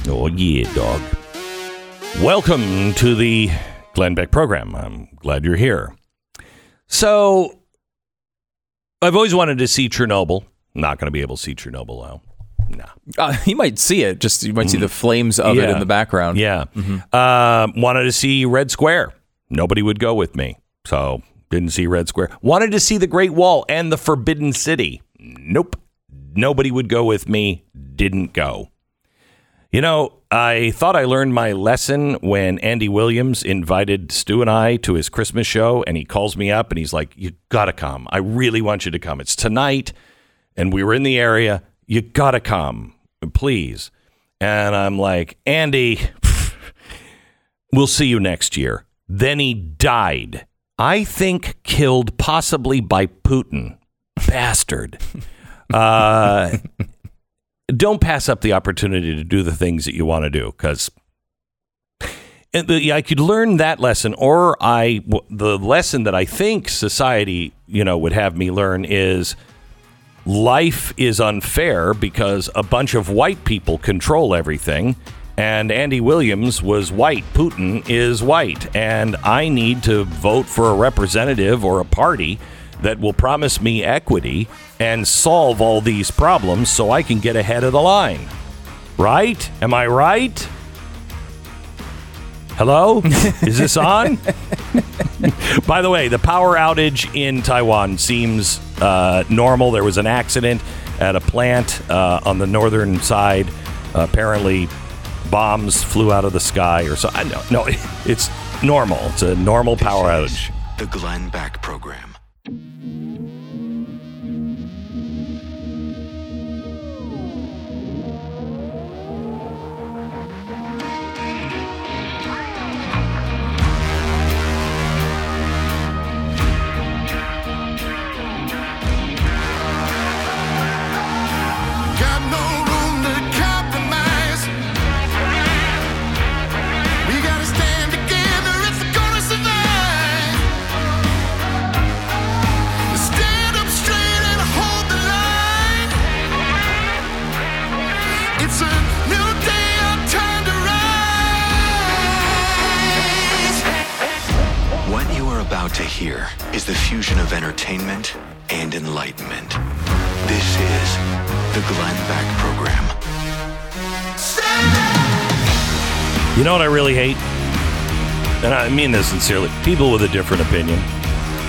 Oh, yeah, dog. Welcome to the Glenn Beck program. I'm glad you're here. So, I've always wanted to see Chernobyl. Not going to be able to see Chernobyl now. Nah. Uh, you might see it. Just you might see the flames of it in the background. Yeah. Uh, wanted to see Red Square. Nobody would go with me. So didn't see Red Square. Wanted to see the Great Wall and the Forbidden City. Nope. Nobody would go with me. Didn't go. You know, I thought I learned my lesson when Andy Williams invited Stu and I to his Christmas show, and he calls me up and he's like, You gotta come. I really want you to come. It's tonight, and we were in the area. You gotta come, please. And I'm like, Andy, [LAUGHS] we'll see you next year. Then he died. I think killed possibly by Putin. Bastard. [LAUGHS] Uh, don't pass up the opportunity to do the things that you want to do because [LAUGHS] I could learn that lesson, or I the lesson that I think society you know would have me learn is life is unfair because a bunch of white people control everything. And Andy Williams was white. Putin is white. And I need to vote for a representative or a party that will promise me equity and solve all these problems so I can get ahead of the line. Right? Am I right? Hello? [LAUGHS] Is this on? By the way, the power outage in Taiwan seems uh, normal. There was an accident at a plant uh, on the northern side. apparently, bombs flew out of the sky or so. I know, no, [LAUGHS] it's normal. It's a normal power outage. The Glenn Beck Program. Entertainment and enlightenment. This is the Glenn Beck Program. You know what I really hate? And I mean this sincerely. People with a different opinion.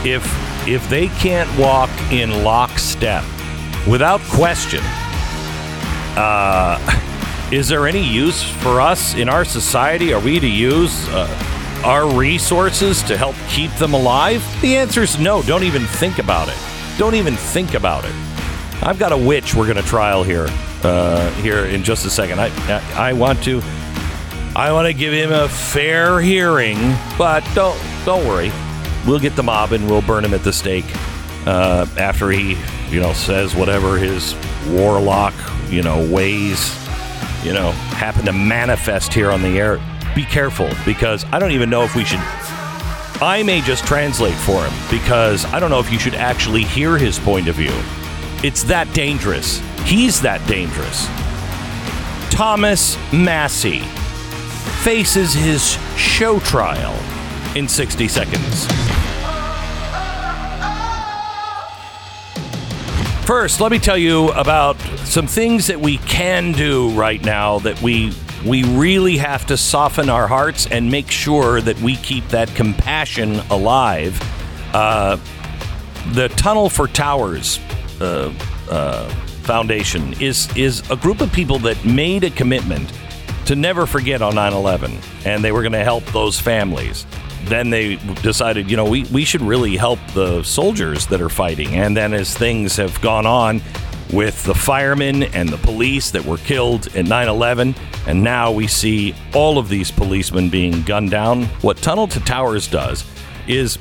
If if they can't walk in lockstep without question, uh, [LAUGHS] is there any use for us in our society? Are we to use uh, our resources to help keep them alive? The answer is no. Don't even think about it. Don't even think about it. I've got a witch we're going to trial here uh, here in just a second. I, I I want to I want to give him a fair hearing, but don't don't worry. We'll get the mob and we'll burn him at the stake uh, after he, you know, says whatever his warlock, you know, ways, you know, happen to manifest here on the air. Be careful because I don't even know if we should. I may just translate for him because I don't know if you should actually hear his point of view. It's that dangerous. He's that dangerous. Thomas Massie faces his show trial in 60 seconds. First, let me tell you about some things that we can do right now that we we really have to soften our hearts and make sure that we keep that compassion alive. Uh, the Tunnel to Towers uh, uh, Foundation is is a group of people that made a commitment to never forget on 9/11, and they were going to help those families. Then they decided, you know, we, we should really help the soldiers that are fighting. And then as things have gone on with the firemen and the police that were killed at 9 11, and now we see all of these policemen being gunned down, what Tunnel to Towers does is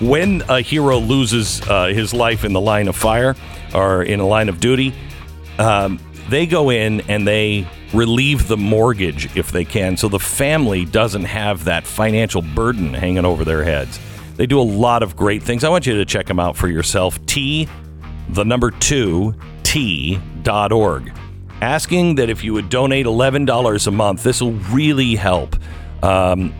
when a hero loses uh, his life in the line of fire or in a line of duty, um, they go in and they relieve the mortgage if they can, so the family doesn't have that financial burden hanging over their heads. They do a lot of great things. I want you to check them out for yourself. T, the number two, T dot org. Asking that if you would donate $11 a month, this will really help. Um,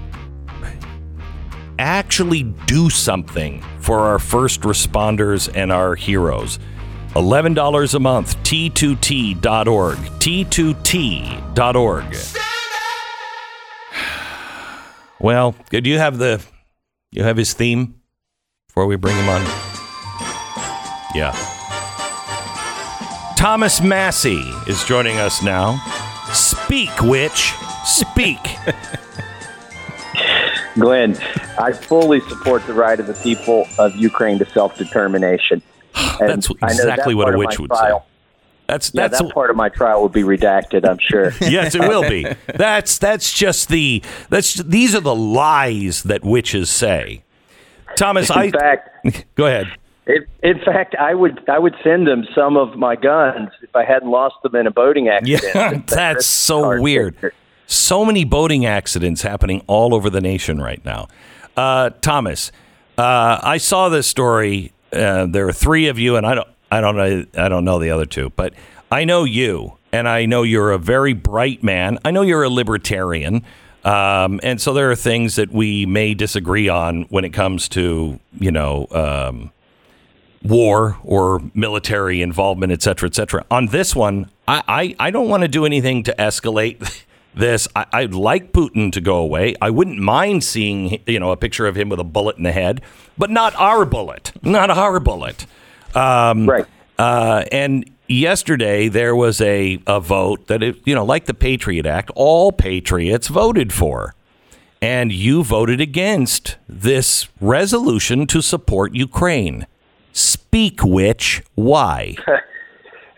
actually do something for our first responders and our heroes. $11 a month. T2T.org. T2T.org. [SIGHS] Well, do you have the you have his theme before we bring him on? Yeah. Thomas Massie is joining us now. Speak, witch. Speak. [LAUGHS] Glenn, I fully support the right of the people of Ukraine to self determination. [SIGHS] That's exactly what a witch would say. That's Yeah, that's that part of my trial will be redacted, I'm sure. [LAUGHS] yes, it will be. [LAUGHS] That's that's just the that's these are the lies that witches say. Thomas, I fact, go ahead. In, in fact, I would I would send them some of my guns if I hadn't lost them in a boating accident. [LAUGHS] Yeah, that's so weird. picture. So many boating accidents happening all over the nation right now. Uh, Thomas, uh, I saw this story. Uh, there are three of you, and I don't, I don't know, I don't know the other two, but I know you, and I know you're a very bright man. I know you're a libertarian, um, and so there are things that we may disagree on when it comes to, you know. Um, war or military involvement, et cetera, et cetera. On this one, I, I, I don't want to do anything to escalate [LAUGHS] this. I, I'd like Putin to go away. I wouldn't mind seeing you know a picture of him with a bullet in the head, but not our bullet, [LAUGHS] not our bullet. Um, Right. Uh, and yesterday there was a, a vote that it, you know, like the Patriot Act, all patriots voted for. And you voted against this resolution to support Ukraine. Speak witch, why? [LAUGHS]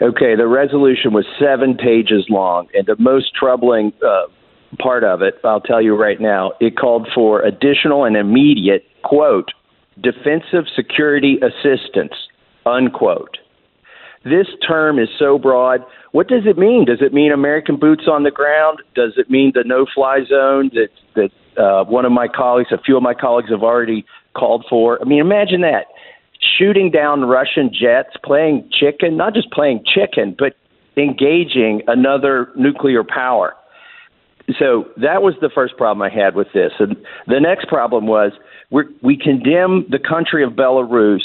Okay, the resolution was seven pages long, and the most troubling uh, part of it, I'll tell you right now, it called for additional and immediate, quote, defensive security assistance, unquote. This term is so broad. What does it mean? Does it mean American boots on the ground? Does it mean the no-fly zone that that uh, one of my colleagues, a few of my colleagues, have already called for? I mean, imagine that shooting down Russian jets, playing chicken, not just playing chicken, but engaging another nuclear power. So that was the first problem I had with this. And the next problem was we we condemn the country of Belarus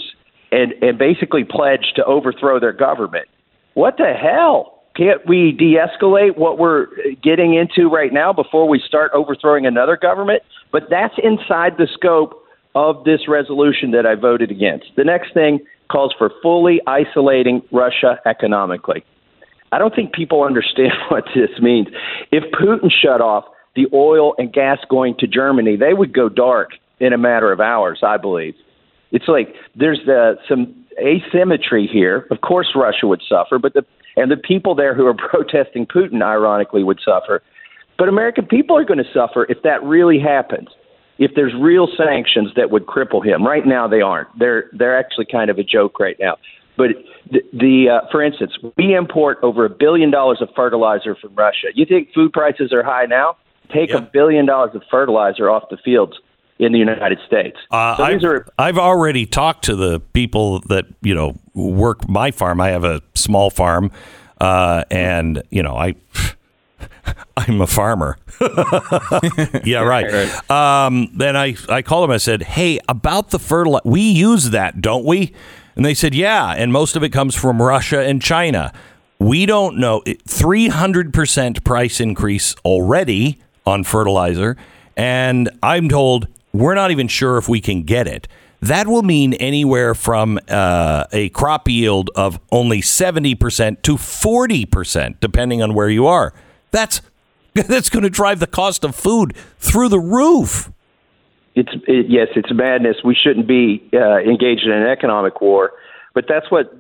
and, and basically pledge to overthrow their government. What the hell? Can't we de escalate what we're getting into right now before we start overthrowing another government? But that's inside the scope of this resolution that I voted against. The next thing calls for fully isolating Russia economically. I don't think people understand [LAUGHS] what this means. If Putin shut off the oil and gas going to Germany, they would go dark in a matter of hours, I believe. It's like there's the, some asymmetry here. Of course, Russia would suffer, but the and the people there who are [LAUGHS] protesting Putin, ironically, would suffer. But American people are going to suffer if that really happens. If there's real sanctions that would cripple him, right now they aren't. They're they're actually kind of a joke right now. But the, the uh, for instance, we import over a billion dollars of fertilizer from Russia. You think food prices are high now? Take a billion dollars of fertilizer off the fields in the United States. Uh, so I've, are I've already talked to the people that you know work my farm. I have a small farm, uh, and you know I. [LAUGHS] I'm a farmer. [LAUGHS] yeah, right. Um, then I, I called him. I said, "Hey, about the fertilizer, we use that, don't we?" And they said, "Yeah, and most of it comes from Russia and China. We don't know. Three hundred percent price increase already on fertilizer, and I'm told we're not even sure if we can get it." That will mean anywhere from uh, a crop yield of only 70% to 40%, depending on where you are. That's [LAUGHS] that's going to drive the cost of food through the roof. It's it, yes, it's madness. We shouldn't be uh, engaged in an economic war, but that's what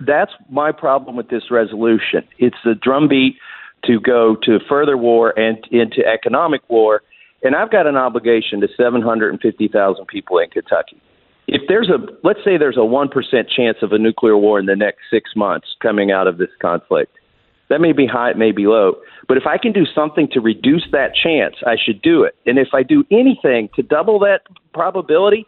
that's my problem with this resolution. It's the drumbeat to go to further war and into economic war, and I've got an obligation to 750,000 people in Kentucky. If there's a let's say there's a one percent chance of a nuclear war in the next six months coming out of this conflict, that may be high, it may be low. But if I can do something to reduce that chance, I should do it. And if I do anything to double that probability,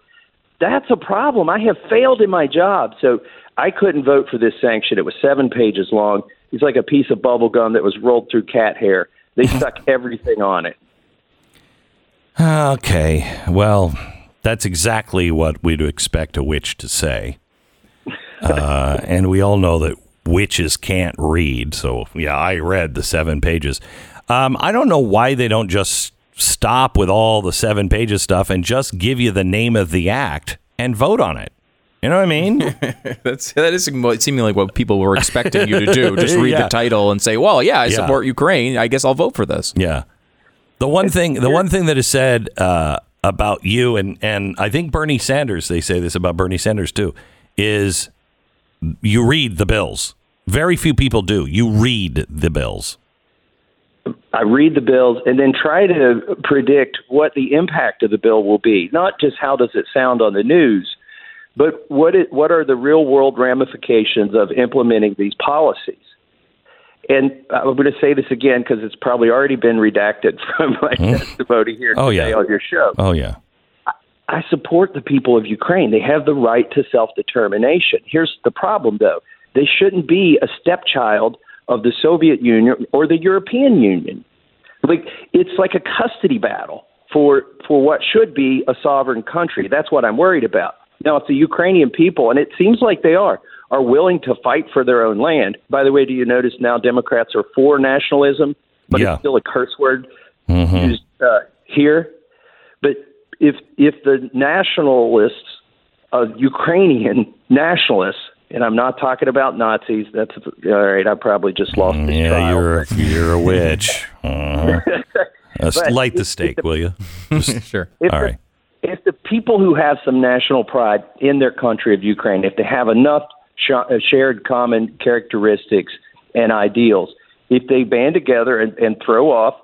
that's a problem. I have failed in my job. So I couldn't vote for this sanction. It was seven pages long. It's like a piece of bubble gum that was rolled through cat hair. They [LAUGHS] stuck everything on it. Okay, well, that's exactly what we'd expect a witch to say. [LAUGHS] uh, and we all know that witches can't read. So yeah, I read the seven pages. Um, I don't know why they don't just stop with all the seven pages stuff and just give you the name of the act and vote on it. You know what I mean? [LAUGHS] That's that is seemingly like what people were expecting you to do. [LAUGHS] Just read Yeah. the title and say, "Well, yeah, I Yeah. support Ukraine. I guess I'll vote for this." Yeah. The one thing, the one thing that is said uh, about you, and and I think Bernie Sanders, they say this about Bernie Sanders too, is you read the bills. Very few people do. You read the bills. I read the bills and then try to predict what the impact of the bill will be. Not just how does it sound on the news, but what it, what are the real world ramifications of implementing these policies. And I'm going to say this again because it's probably already been redacted [LAUGHS] from my hmm? testimony here Oh, today yeah. on your show. Oh yeah. I support the people of Ukraine. They have the right to self determination. Here's the problem, though they shouldn't be a stepchild of the Soviet Union or the European Union. Like it's like a custody battle for for what should be a sovereign country. That's what I'm worried about. Now, if the Ukrainian people, and it seems like they are, are willing to fight for their own land. By the way, do you notice now Democrats are for nationalism, but Yeah. it's still a curse word Mm-hmm. used uh, here. But if if the nationalists, uh, Ukrainian nationalists, and I'm not talking about Nazis. That's all right. I probably just lost Mm, Yeah, trial. you're a, you're a witch. [LAUGHS] Uh-huh. [LAUGHS] Uh, light the if- stake, if the- will you? [LAUGHS] sure. If All the, right. if the people who have some national pride in their country of Ukraine, if they have enough sh- uh, shared common characteristics and ideals, if they band together and, and throw off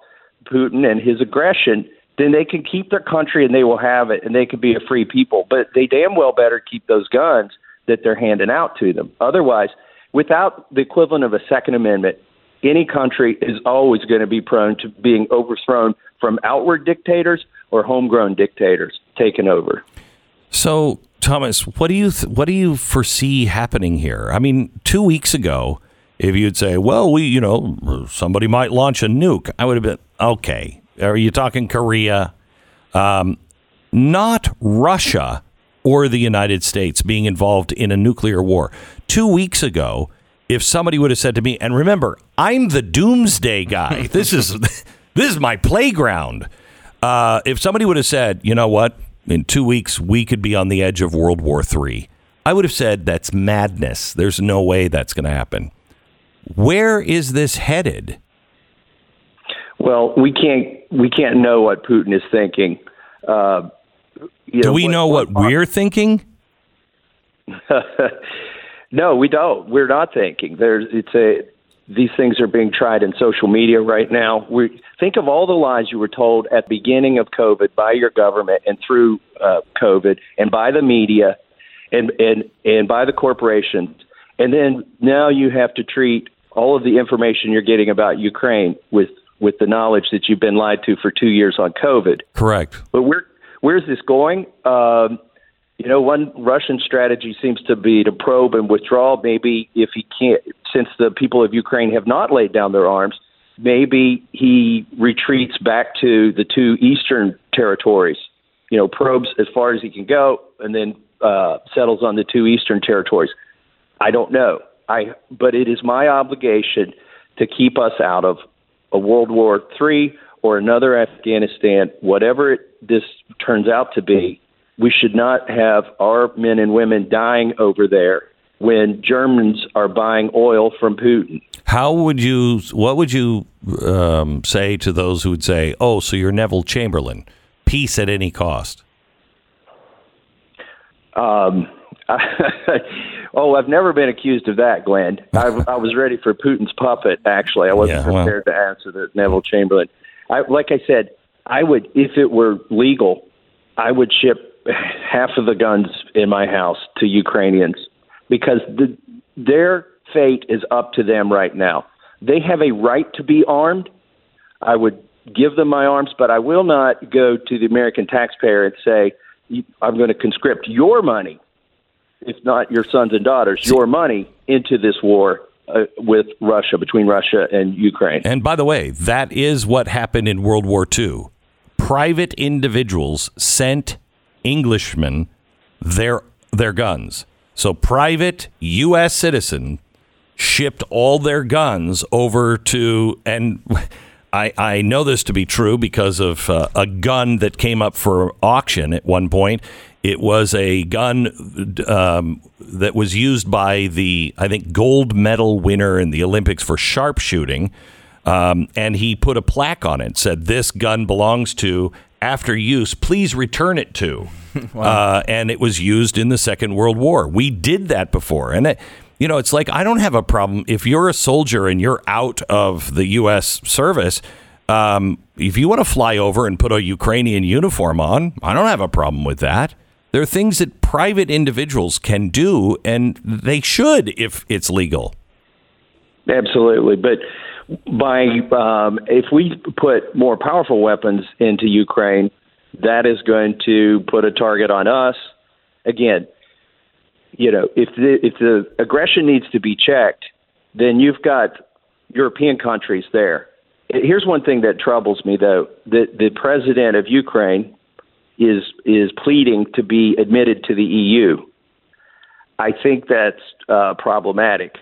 Putin and his aggression, then they can keep their country and they will have it and they can be a free people. But they damn well better keep those guns that they're handing out to them. Otherwise, without the equivalent of a Second Amendment, any country is always going to be prone to being overthrown from outward dictators or homegrown dictators taking over. So, Thomas, what do you th- what do you foresee happening here? I mean, two weeks ago, if you'd say, "Well, we, you know, somebody might launch a nuke," I would have been okay. Are you talking Korea? Um, not Russia or the United States being involved in a nuclear war. Two weeks ago, if somebody would have said to me, and remember, I'm the doomsday guy. [LAUGHS] this is this is my playground. Uh, if somebody would have said, you know what, in two weeks we could be on the edge of World War III, I would have said that's madness. There's no way that's going to happen. Where is this headed? Well, we can't we can't know what Putin is thinking. Uh, you Do we know what we're thinking? [LAUGHS] no, we don't. We're not thinking. There's it's a these things are being tried in social media right now. We think of all the lies you were told at the beginning of COVID by your government and through uh, COVID and by the media and and and by the corporations, and then now you have to treat all of the information you're getting about Ukraine with with the knowledge that you've been lied to for two years on COVID. Correct. But where where's this going? Um, you know, one Russian strategy seems to be to probe and withdraw. Maybe if he can't, since the people of Ukraine have not laid down their arms, maybe he retreats back to the two eastern territories. You know, probes as far as he can go, and then uh, settles on the two eastern territories. I don't know. I, but it is my obligation to keep us out of a World War III or another Afghanistan, whatever it, this turns out to be. We should not have our men and women dying over there when Germans are buying oil from Putin. How would you? What would you um, say to those who would say, "Oh, so you're Neville Chamberlain, peace at any cost"? Um, [LAUGHS] oh, I've never been accused of that, Glenn. I, I was ready for Putin's puppet. Actually, I wasn't Yeah, well. prepared to answer the Neville Chamberlain. I, like I said, I would, if it were legal, I would ship half of the guns in my house to Ukrainians because the, their fate is up to them right now. They have a right to be armed. I would give them my arms, but I will not go to the American taxpayer and say, I'm going to conscript your money, if not your sons and daughters, your money into this war uh, with Russia, between Russia and Ukraine. And by the way, that is what happened in World War II. Private individuals sent Englishmen their their guns. So private U.S. citizen shipped all their guns over to, and [LAUGHS] I, I know this to be true because of uh, a gun that came up for auction at one point. It was a gun um, that was used by the, I think, gold medal winner in the Olympics for sharpshooting. Um, and he put a plaque on it, said, This gun belongs to, after use, please return it to. [LAUGHS] uh, and it was used in the Second World War. We did that before. And, it, you know, it's like, I don't have a problem. If you're a soldier and you're out of the U.S. service, um, if you want to fly over and put a Ukrainian uniform on, I don't have a problem with that. There are things that private individuals can do, and they should if it's legal. Absolutely, but by um, if we put more powerful weapons into Ukraine, that is going to put a target on us. Again, you know, if the if the aggression needs to be checked, then you've got European countries there. Here's one thing that troubles me, though: the the president of Ukraine is is pleading to be admitted to the EU. I think that's uh, problematic.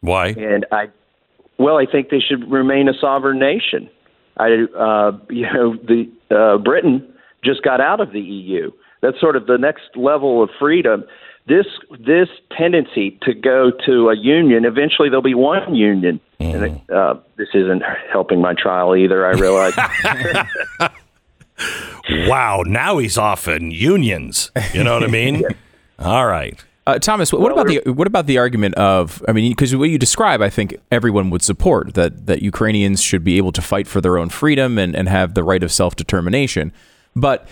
Why? And I, well, I think they should remain a sovereign nation. I, uh, you know, the uh, Britain just got out of the EU. That's sort of the next level of freedom. This this tendency to go to a union. Eventually, there'll be one union. And uh, this isn't helping my trial either. I realize. [LAUGHS] [LAUGHS] Wow, now he's off in unions. You know what I [LAUGHS] mean? All right. Uh, Thomas, what, what about the what about the argument of? I mean, because what you describe, I think everyone would support that that Ukrainians should be able to fight for their own freedom and, and have the right of self determination. But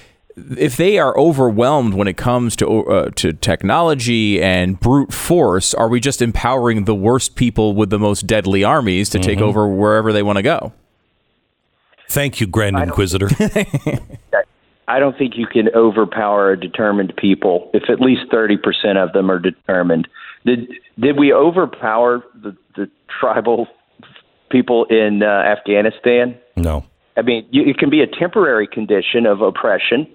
if they are overwhelmed when it comes to uh, to technology and brute force, are we just empowering the worst people with the most deadly armies to take Mhm. over wherever they want to go? Thank you, Grand Inquisitor. [LAUGHS] I don't think you can overpower a determined people if at least thirty percent of them are determined. Did did we overpower the, the tribal people in uh, Afghanistan? No. I mean, you, it can be a temporary condition of oppression,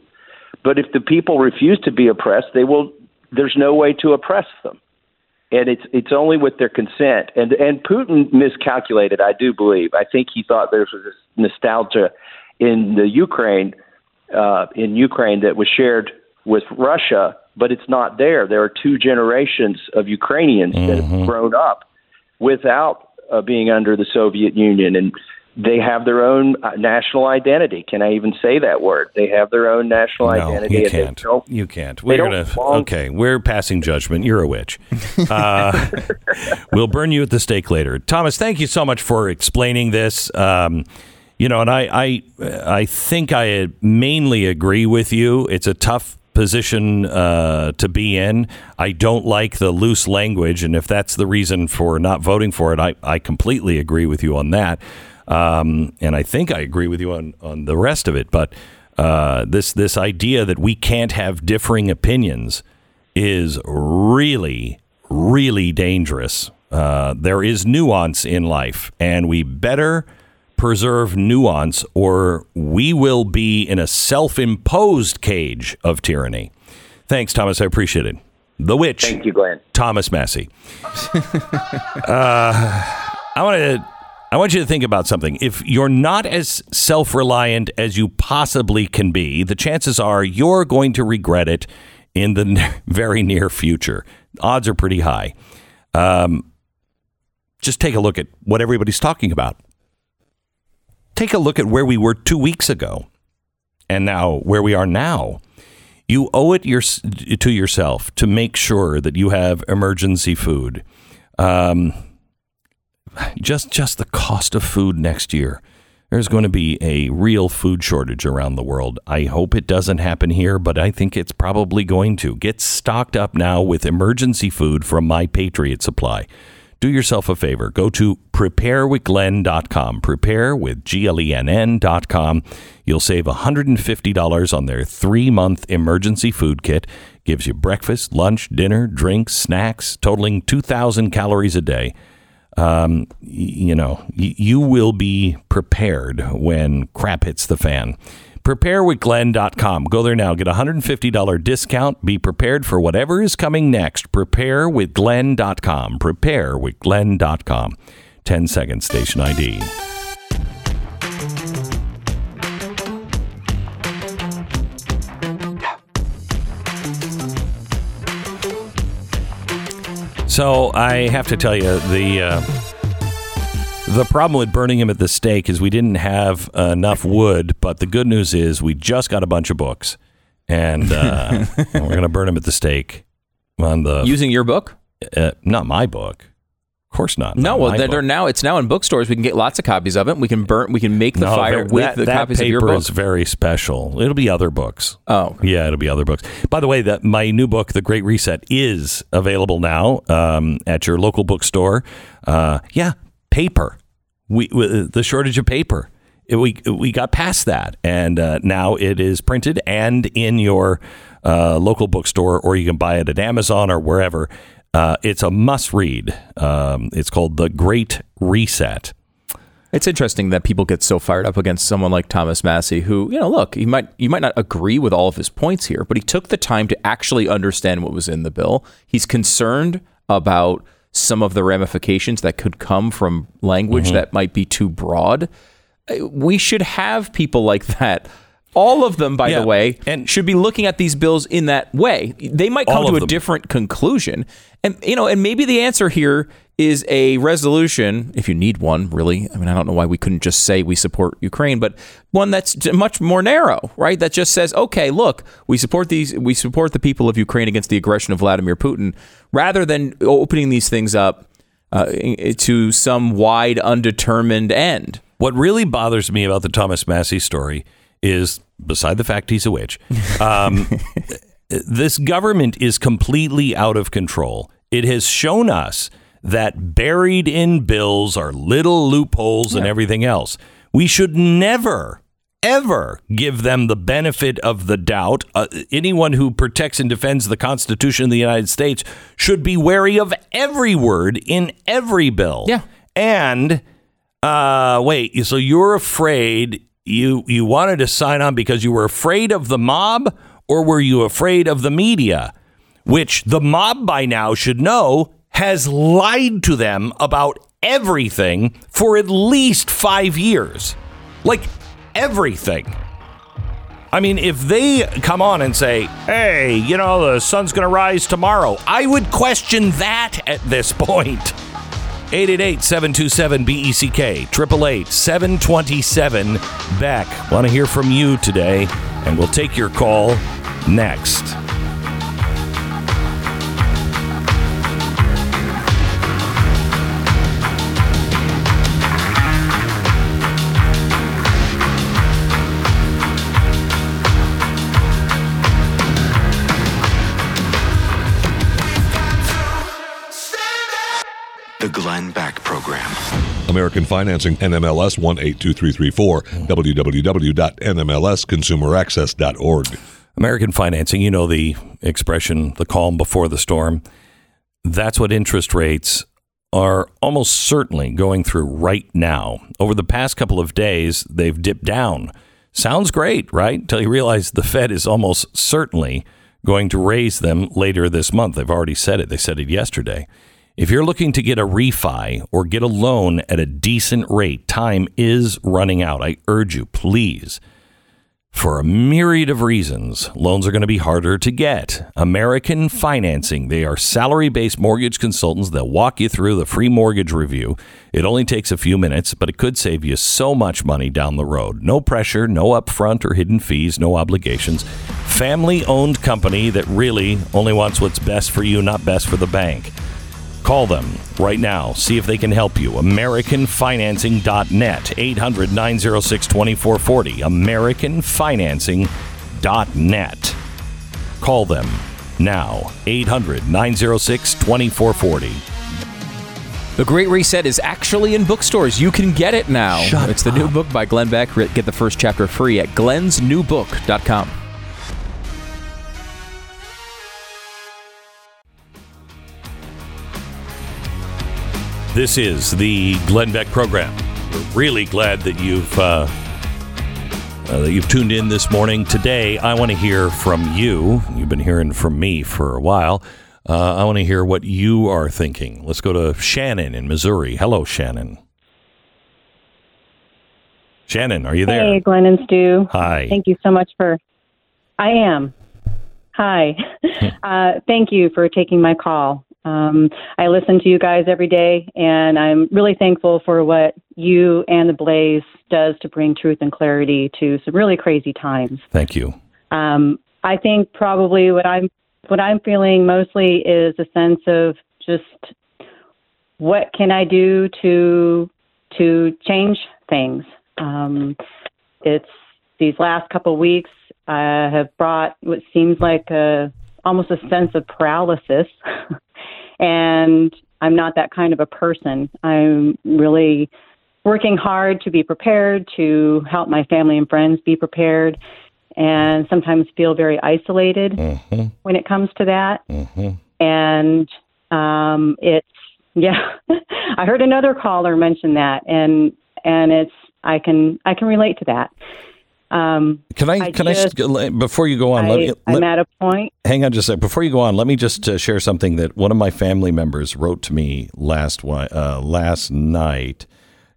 but if the people refuse to be oppressed, they will. There's no way to oppress them, and it's it's only with their consent. And and Putin miscalculated, I do believe. I think he thought there was this nostalgia in the Ukraine, uh, in Ukraine that was shared with Russia, but it's not there. There are two generations of Ukrainians that have grown up without uh, being under the Soviet Union, and they have their own uh, national identity. Can I even say that word? They have their own national No, identity. you can't. You can't. We're gonna. belong- Okay, we're passing judgment. You're a witch. [LAUGHS] Uh, we'll burn you at the stake later, Thomas. Thank you so much for explaining this. Um, you know, and I, I, I think I mainly agree with you. It's a tough position uh, to be in. I don't like the loose language, and if that's the reason for not voting for it, I, I completely agree with you on that. Um, and I think I agree with you on, on the rest of it. But uh, this this idea that we can't have differing opinions is really, really dangerous. Uh, there is nuance in life, and we better preserve nuance, or we will be in a self imposed cage of tyranny. Thanks, Thomas. I appreciate it. The Witch. Thank you, Glenn. Thomas Massie. [LAUGHS] uh, I want to. I want you to think about something. If you're not as self reliant as you possibly can be, the chances are you're going to regret it in the [LAUGHS] n- very near future. Odds are pretty high. Um, just take a look at what everybody's talking about. Take a look at where we were two weeks ago and now where we are now. You owe it your, to yourself to make sure that you have emergency food. Um, just just the cost of food next year. There's going to be a real food shortage around the world. I hope it doesn't happen here, but I think it's probably going to. Get stocked up now with emergency food from My Patriot Supply. Do yourself a favor. Go to preparewithglenn.com. Prepare with G L E N N.com. You'll save $150 on their three month emergency food kit. Gives you breakfast, lunch, dinner, drinks, snacks, totaling 2,000 calories a day um, you know, you will be prepared when crap hits the fan. Preparewithglenn.com. Go there now. Get a $150 discount. Be prepared for whatever is coming next. Preparewithglenn.com. Preparewithglenn.com. 10 seconds, station ID. So I have to tell you the uh, the problem with burning him at the stake is we didn't have enough wood. But the good news is we just got a bunch of books, and, uh, and [LAUGHS] we're going to burn him at the stake on the Using your book? uh, not my book, of course not. No, not well, they're, they're now it's now in bookstores. We can get lots of copies of it. We can burn. We can make the No, fire with that, the that copies of paper your book. is very special. It'll be other books. Oh, Yeah, it'll be other books. By the way, that my new book, The Great Reset, is available now um, at your local bookstore. Uh, yeah, paper. We, we the shortage of paper. It- we we got past that, and uh, now it is printed and in your uh, local bookstore, or you can buy it at Amazon or wherever. Uh, it's a must read. Um, it's called The Great Reset. It's interesting that people get so fired up against someone like Thomas Massie, who, you know, look, he might you might not agree with all of his points here, but he took the time to actually understand what was in the bill. He's concerned about some of the ramifications that could come from language Mm-hmm. that might be too broad. Uh, We should have people like that. All of them, by Yeah, the way, and- should be looking at these bills in that way. They might come to a them. different conclusion. And you know, and maybe the answer here is a resolution, if you need one, really. I mean, I don't know why we couldn't just say we support Ukraine, but one that's much more narrow, right? That just says, okay, look, we support these, we support the people of Ukraine against the aggression of Vladimir Putin, rather than opening these things up uh, to some wide, undetermined end. What really bothers me about the Thomas Massie story is, beside the fact he's a witch, um, [LAUGHS] this government is completely out of control. It has shown us that buried in bills are little loopholes and everything else. We should never, ever give them the benefit of the doubt. Uh, anyone who protects and defends the Constitution of the United States should be wary of every word in every bill. Yeah. And uh, wait, so you're afraid you you wanted to sign on because you were afraid of the mob, or were you afraid of the media, which the mob by now should know has lied to them about everything for at least five years, like everything. I mean, if they come on and say, "Hey, you know, the sun's going to rise tomorrow," I would question that at this [LAUGHS] point. 888-727-BECK, 888-727-BECK. Want to hear from you today, and we'll take your call next. The Glenn Beck Program. American Financing, NMLS 182334, www.nmlsconsumeraccess.org. American financing, you know the expression, the calm before the storm. That's what interest rates are almost certainly going through right now. Over the past couple of days, they've dipped down. Sounds great, right? Until you realize the Fed is almost certainly going to raise them later this month. They've already said it. They said it yesterday. If you're looking to get a refi or get a loan at a decent rate, time is running out. I urge you, please. For a myriad of reasons, loans are going to be harder to get. American Financing, they are salary based mortgage consultants. They'll walk you through the free mortgage review. It only takes a few minutes, but it could save you so much money down the road. No pressure, no upfront or hidden fees, no obligations. Family owned company that really only wants what's best for you, not best for the bank. Call them right now. See if they can help you. AmericanFinancing.net. 800 906 2440. AmericanFinancing.net. Call them now. 800 906 2440. The Great Reset is actually in bookstores. You can get it now. Shut it's the new book by Glenn Beck. Get the first chapter free at glensnewbook.com. This is the Glenn Beck program. We're really glad that you've uh, uh, that you've tuned in this morning. Today, I want to hear from you. You've been hearing from me for a while. Uh, I want to hear what you are thinking. Let's go to Shannon in Missouri. Hello, Shannon. Shannon, are you there? Hey, Glenn and Stu. Hi. Thank you so much for. I am. Hi. [LAUGHS] uh, thank you for taking my call. Um, I listen to you guys every day, and I'm really thankful for what you and the Blaze does to bring truth and clarity to some really crazy times. Thank you. Um, I think probably what I'm what I'm feeling mostly is a sense of just what can I do to to change things. Um, it's these last couple of weeks uh, have brought what seems like a almost a sense of paralysis, [LAUGHS] and I'm not that kind of a person. I'm really working hard to be prepared to help my family and friends be prepared and sometimes feel very isolated Mm-hmm. when it comes to that. Mm-hmm. And um, it's [LAUGHS] yeah, I heard another caller mention that, and and it's I can I can relate to that. Um, Can I, can I, just- before you go on, let I, me, I'm at a point. hang on just a second. Before you go on, let me just uh, share something that one of my family members wrote to me last uh, last night.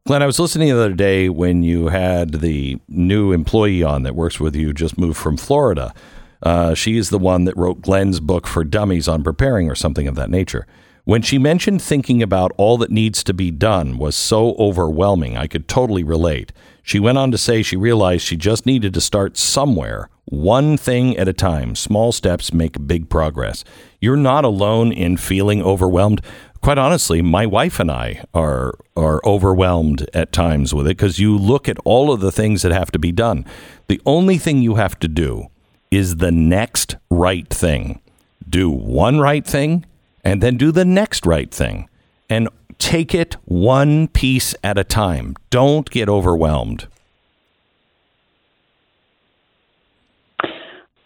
Glenn, I was listening the other day when you had the new employee on that works with you just moved from Florida. Uh, she is the one that wrote Glenn's book for dummies on preparing or something of that nature. When she mentioned thinking about all that needs to be done was so overwhelming, I could totally relate. She went on to say she realized she just needed to start somewhere, one thing at a time. Small steps make big progress. You're not alone in feeling overwhelmed. Quite honestly, my wife and I are are overwhelmed at times with it because you look at all of the things that have to be done. The only thing you have to do is the next right thing. Do one right thing and then do the next right thing. And take it one piece at a time. Don't get overwhelmed.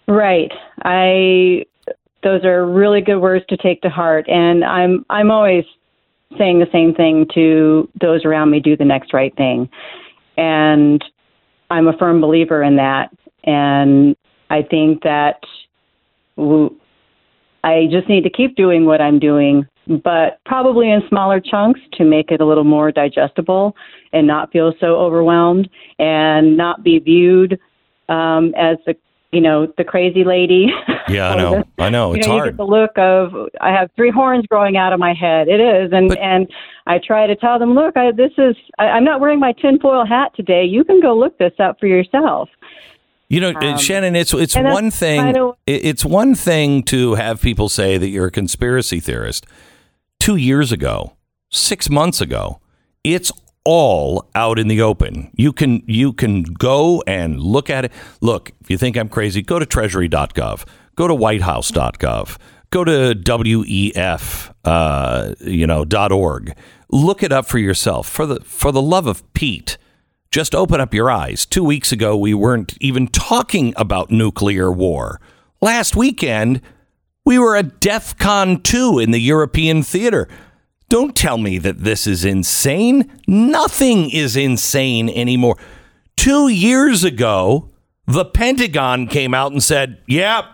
Right. I those are really good words to take to heart and I'm I'm always saying the same thing to those around me do the next right thing. And I'm a firm believer in that and I think that I just need to keep doing what I'm doing, but probably in smaller chunks to make it a little more digestible and not feel so overwhelmed and not be viewed um, as the you know the crazy lady. Yeah, I [LAUGHS] know. I know. you It's know, You hard. get the look of I have three horns growing out of my head. It is, and and I try to tell them, look, I, this is I, I'm not wearing my tinfoil hat today. You can go look this up for yourself. You know, Um, Shannon, it's it's one thing. kind of- it's one thing to have people say that you're a conspiracy theorist. Two years ago, six months ago, it's all out in the open. You can you can go and look at it. Look, if you think I'm crazy, go to Treasury.gov, go to WhiteHouse.gov, go to WEF, uh, you know, .org. Look it up for yourself. For the for the love of Pete. Just open up your eyes. Two weeks ago, we weren't even talking about nuclear war. Last weekend, we were at DEF CON 2 in the European theater. Don't tell me that this is insane. Nothing is insane anymore. Two years ago, the Pentagon came out and said, yep,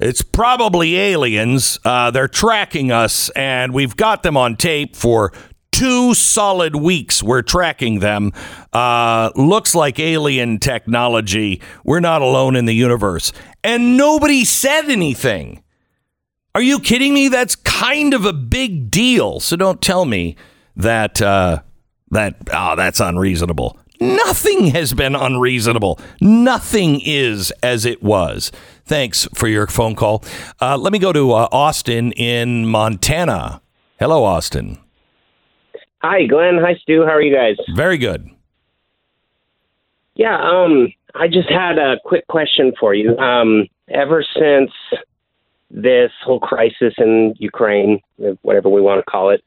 it's probably aliens. Uh, they're tracking us, and we've got them on tape for two solid weeks. We're tracking them. Uh, looks like alien technology. We're not alone in the universe. And nobody said anything. Are you kidding me? That's kind of a big deal. So don't tell me that uh, that oh, that's unreasonable. Nothing has been unreasonable. Nothing is as it was. Thanks for your phone call. Uh, let me go to uh, Austin in Montana. Hello, Austin. Hi, Glenn. Hi, Stu. How are you guys? Very good. Yeah, um, I just had a quick question for you. Um, ever since this whole crisis in Ukraine, whatever we want to call it,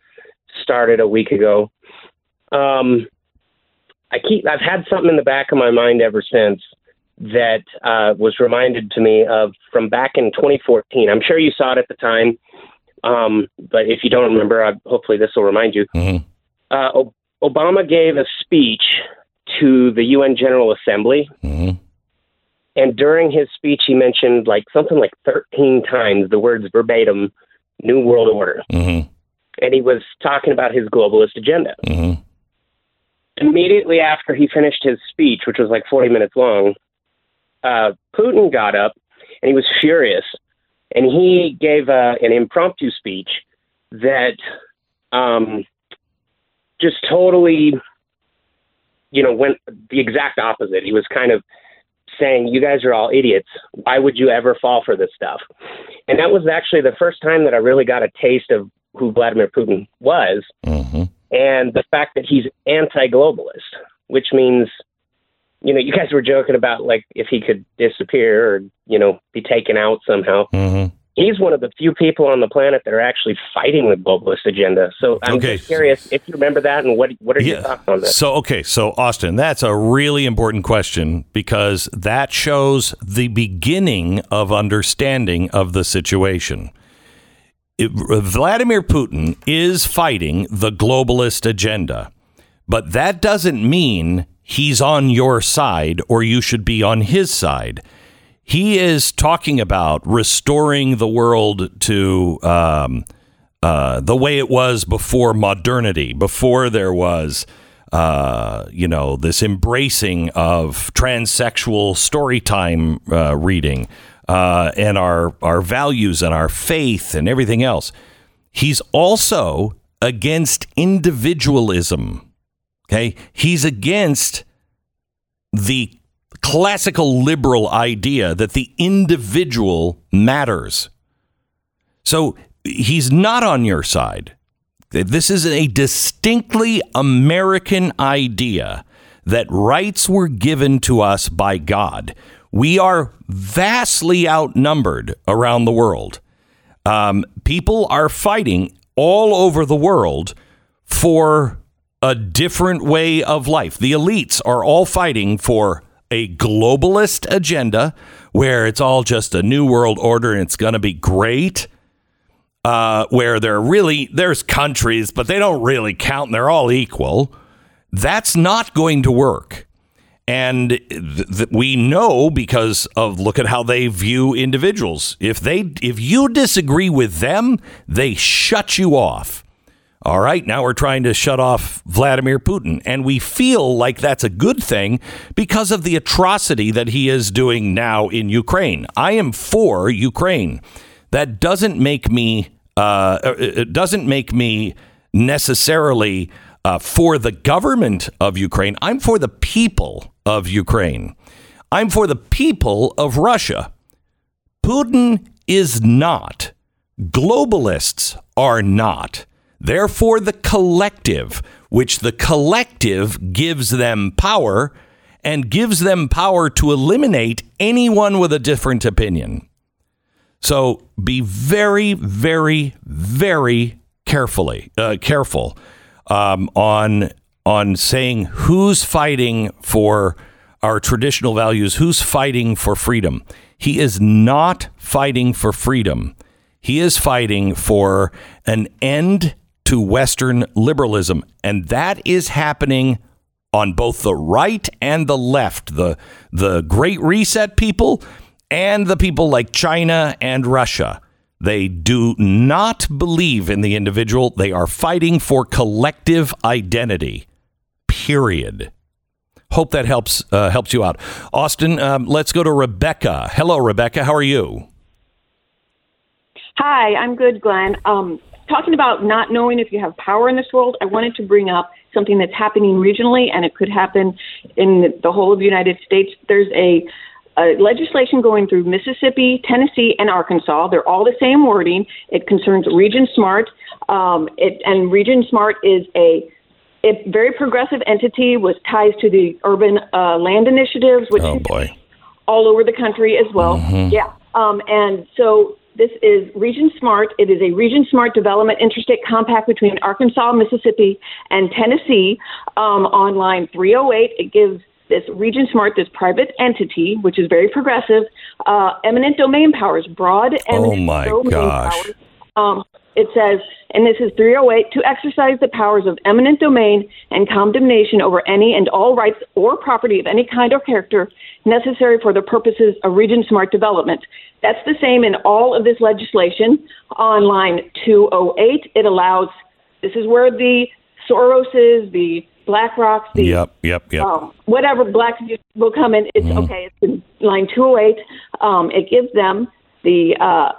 started a week ago, um, I keep I've had something in the back of my mind ever since that uh, was reminded to me of from back in 2014. I'm sure you saw it at the time, um, but if you don't remember, I, hopefully this will remind you. Uh, o- Obama gave a speech to the UN General Assembly, And during his speech, he mentioned like something like 13 times the words verbatim New World Order. Mm-hmm. And he was talking about his globalist agenda. Mm-hmm. Immediately after he finished his speech, which was like 40 minutes long, uh, Putin got up and he was furious. And he gave uh, an impromptu speech that um, just totally, you know, went the exact opposite. He was kind of saying, "You guys are all idiots. Why would you ever fall for this stuff?" And that was actually the first time that I really got a taste of who Vladimir Putin was, Mm-hmm. and the fact that he's anti-globalist, which means, you know, you guys were joking about like if he could disappear or you know be taken out somehow. Mm-hmm. He's one of the few people on the planet that are actually fighting the globalist agenda. So I'm Okay. just curious if you remember that and what what are your thoughts on that? So, okay, so Austin, that's a really important question because that shows the beginning of understanding of the situation. It- Vladimir Putin is fighting the globalist agenda, but that doesn't mean he's on your side or you should be on his side. He is talking about restoring the world to um, uh, the way it was before modernity, before there was, uh, you know, this embracing of transsexual storytime uh, reading uh, and our our values and our faith and everything else. He's also against individualism. Okay, he's against the classical liberal idea that the individual matters. So he's not on your side. This is a distinctly American idea that rights were given to us by God. We are vastly outnumbered around the world. Um, people are fighting all over the world for a different way of life. The elites are all fighting for a globalist agenda where it's all just a new world order and it's going to be great. Uh, where there really there's countries, but they don't really count. And they're all equal. That's not going to work. And th- th- we know because of look at how they view individuals. If they if you disagree with them, they shut you off. All right, now we're trying to shut off Vladimir Putin, and we feel like that's a good thing because of the atrocity that he is doing now in Ukraine. I am for Ukraine. That doesn't make me uh, it doesn't make me necessarily uh, for the government of Ukraine. I'm for the people of Ukraine. I'm for the people of Russia. Putin is not. Globalists are not. Therefore, the collective, which the collective gives them power and gives them power to eliminate anyone with a different opinion. So be very, very, very carefully uh, careful um, on on saying who's fighting for our traditional values, who's fighting for freedom. He is not fighting for freedom. He is fighting for an end to Western liberalism, and that is happening on both the right and the left. The the Great Reset people and the people like China and Russia. They do not believe in the individual. They are fighting for collective identity. Period. Hope that helps uh, helps you out, Austin. Um, let's go to Rebecca. Hello, Rebecca. How are you? Hi, I'm good, Glenn. Um, talking about not knowing if you have power in this world, I wanted to bring up something that's happening regionally, and it could happen in the whole of the United States. There's a, a legislation going through Mississippi, Tennessee, and Arkansas. They're all the same wording. It concerns Region Smart, um, it, and Region Smart is a a very progressive entity with ties to the urban uh, land initiatives, which Oh boy. all over the country as well. Mhm. Yeah. Um, and so this is Region Smart. It is a Region Smart Development Interstate Compact between Arkansas, Mississippi, and Tennessee. Um, on line 308, it gives this Region Smart, this private entity, which is very progressive, uh, eminent domain powers, broad eminent Oh my domain gosh. powers. Um, it says, and this is 308, to exercise the powers of eminent domain and condemnation over any and all rights or property of any kind or character necessary for the purposes of Region Smart development. That's the same in all of this legislation. On line 208, it allows, this is where the Soroses, the BlackRocks, the Yep, yep, yep. um, whatever black will come in. It's Mhm. okay. It's in line 208. Um, it gives them the uh,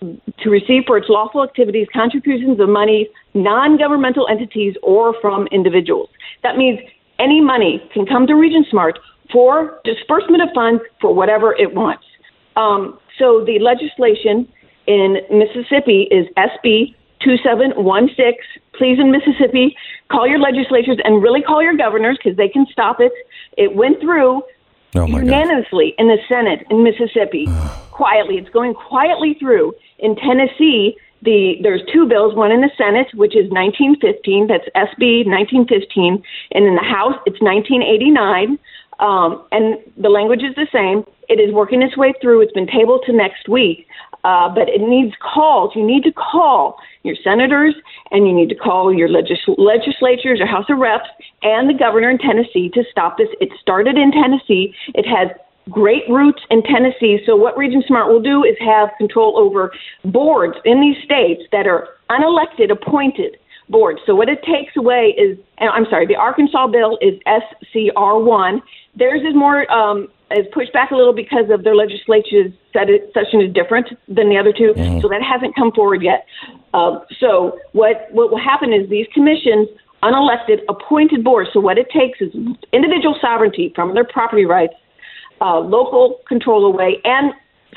to receive for its lawful activities contributions of money, non-governmental entities, or from individuals. That means any money can come to Region Smart for disbursement of funds for whatever it wants. Um, so the legislation in Mississippi is SB 2716. Please, in Mississippi, call your legislatures and really call your governors because they can stop it. It went through Oh my God. unanimously in the Senate in Mississippi. [SIGHS] quietly, it's going quietly through. In Tennessee, the there's two bills. One in the Senate, which is 1915, that's SB 1915, and in the House, it's 1989. Um, and the language is the same. It is working its way through. It's been tabled to next week, uh, but it needs calls. You need to call your senators and you need to call your legis- legislatures, your House of Reps, and the governor in Tennessee to stop this. It started in Tennessee. It has great roots in Tennessee. So what Region Smart will do is have control over boards in these states that are unelected, appointed boards. So what it takes away is, I'm sorry, the Arkansas bill is SCR1. Theirs is more um, is pushed back a little because of their legislature's session is different than the other 2 Mhm. so that hasn't come forward yet. Uh, so what what will happen is these commissions, unelected, appointed boards. So what it takes is individual sovereignty from their property rights, uh, local control away, and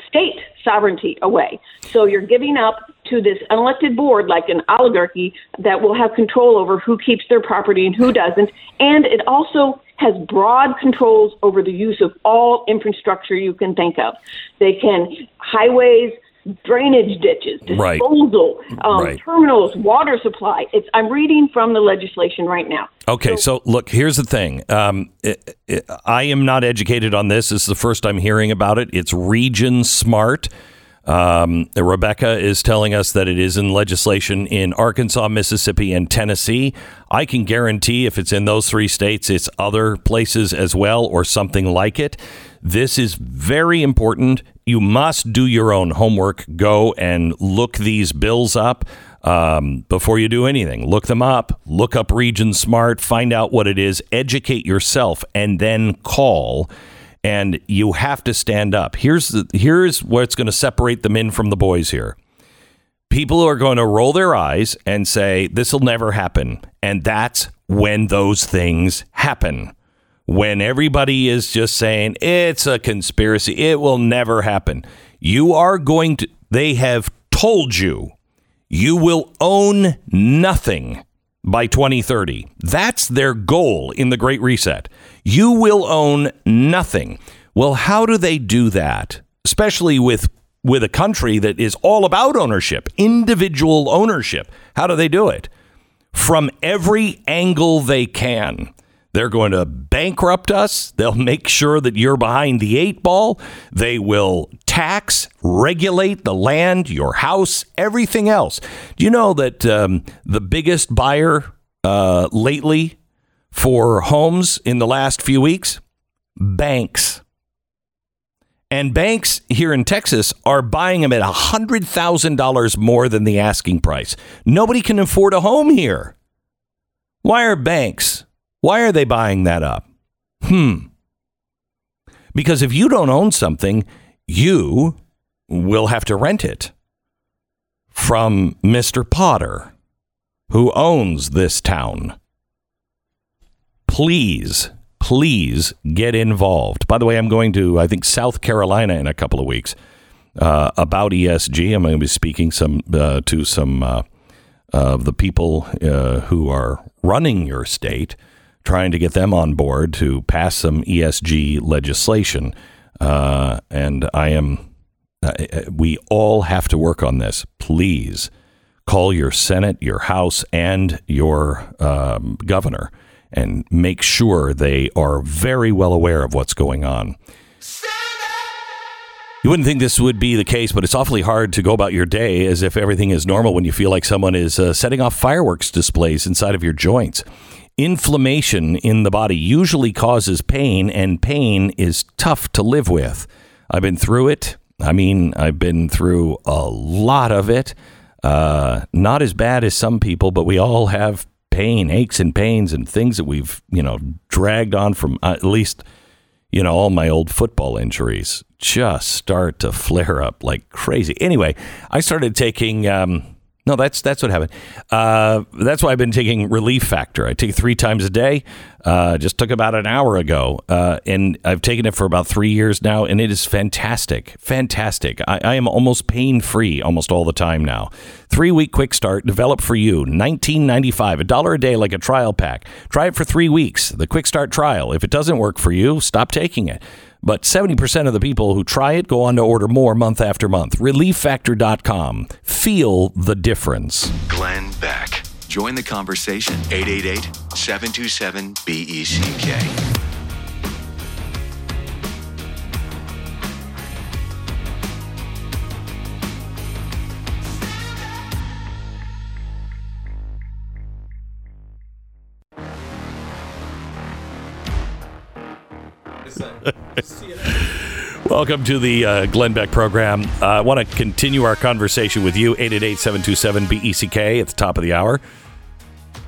state sovereignty away. So you're giving up to this unelected board, like an oligarchy, that will have control over who keeps their property and who doesn't. And it also has broad controls over the use of all infrastructure you can think of. They can highways, drainage ditches, Right. disposal, um, Right. terminals, water supply. It's I'm reading from the legislation right now. Okay, so look, here's the thing. Um, i i I am not educated on this. This is the first I'm hearing about it. It's Region Smart. Um, Rebecca is telling us that it is in legislation in Arkansas, Mississippi, and Tennessee. I can guarantee if it's in those three states, it's other places as well or something like it. This is very important. You must do your own homework. Go and look these bills up um, before you do anything. Look them up. Look up Region Smart. Find out what it is. Educate yourself, and then call. And you have to stand up. Here's the, here's what's going to separate the men from the boys here. People are going to roll their eyes and say this will never happen, and that's when those things happen. When everybody is just saying it's a conspiracy, it will never happen. You are going to. They have told you you will own nothing by 2030. That's their goal in the Great Reset. You will own nothing. Well, how do they do that? Especially with with a country that is all about ownership, individual ownership. How do they do it? From every angle they can. They're going to bankrupt us. They'll make sure that you're behind the eight ball. They will tax, regulate the land, your house, everything else. Do you know that um, the biggest buyer uh, lately for homes in the last few weeks? Banks. And banks here in Texas are buying them at $100,000 more than the asking price. Nobody can afford a home here. Why are banks? Why are they buying that up? Hmm. Because if you don't own something, you will have to rent it from Mr. Potter, who owns this town. Please, please get involved. By the way, I'm going to, I think, South Carolina in a couple of weeks uh, about ESG. I'm going to be speaking some uh, to some uh, of the people uh, who are running your state, trying to get them on board to pass some ESG legislation. Uh, and I am, uh, we all have to work on this. Please call your Senate, your House, and your um, governor and make sure they are very well aware of what's going on. You wouldn't think this would be the case, but it's awfully hard to go about your day as if everything is normal when you feel like someone is uh, setting off fireworks displays inside of your joints. Inflammation in the body usually causes pain, and pain is tough to live with. I've been through it. I mean, I've been through a lot of it. Uh, not as bad as some people, but we all have pain, aches and pains, and things that we've, you know, dragged on from uh, at least you know, all my old football injuries just start to flare up like crazy. Anyway, I started taking. Um, no, that's that's what happened. Uh, that's why I've been taking Relief Factor. I take three times a day. Uh, just took about an hour ago, uh, and I've taken it for about three years now, and it is fantastic, fantastic. I, I am almost pain free almost all the time now. Three week quick start developed for you, nineteen ninety five, a dollar a day like a trial pack. Try it for three weeks. The quick start trial. If it doesn't work for you, stop taking it. But 70% of the people who try it go on to order more month after month. ReliefFactor.com. Feel the difference. Glenn Beck. Join the conversation. 888 727 BECK. [LAUGHS] Welcome to the uh, Glenn Beck program. Uh, I want to continue our conversation with you. 888 727 BECK at the top of the hour.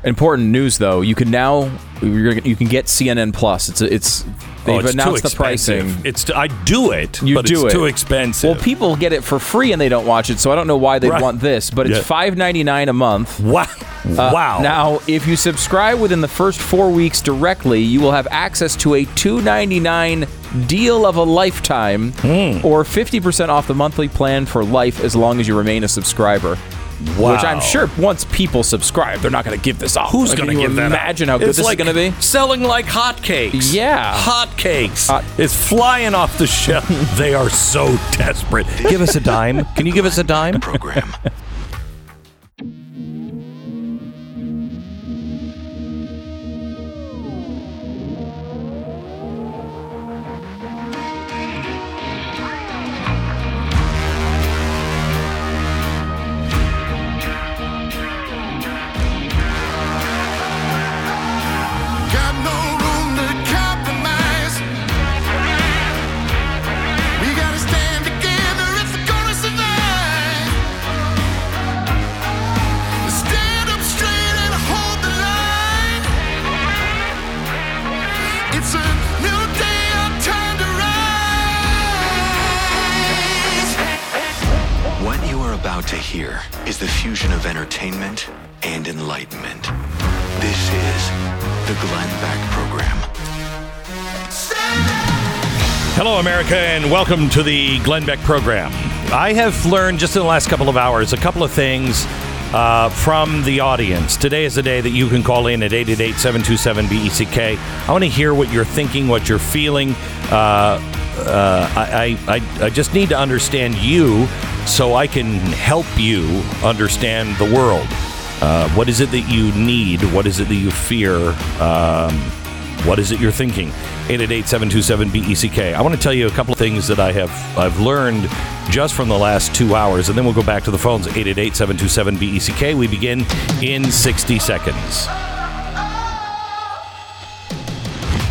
Important news, though. You can now you're, you can get CNN Plus. It's it's they've Oh, it's announced the pricing. It's I do it, You but do it's it. too expensive. Well, people get it for free and they don't watch it, so I don't know why they Right. want this. But it's Yeah. five ninety nine a month. Wow! wow! Now, if you subscribe within the first four weeks directly, you will have access to a two ninety nine deal of a lifetime, Hmm. or fifty percent off the monthly plan for life as long as you remain a subscriber. Wow. Which I'm sure once people subscribe, they're not going to give this up. Who's Like, going to give that? up? Imagine how good it's this like is going to be. Selling like hotcakes. Yeah. hotcakes. Hot- it's flying off the shelf. [LAUGHS] they are so desperate. Give us a dime. Can you give us a dime? Program. [LAUGHS] and welcome to the Glenn Beck program. I have learned just in the last couple of hours a couple of things uh, from the audience. Today is the day that you can call in at 888 727 BECK. I want to hear what you're thinking, what you're feeling. Uh, uh, I, I, I- I just need to understand you so I can help you understand the world. Uh, what is it that you need? What is it that you fear? Um, what is it you're thinking? 888-727-BECK. E I want to tell you a couple of things that I have I've learned just from the last two hours, and then we'll go back to the phones. 888-727-BECK. E We begin in 60 seconds.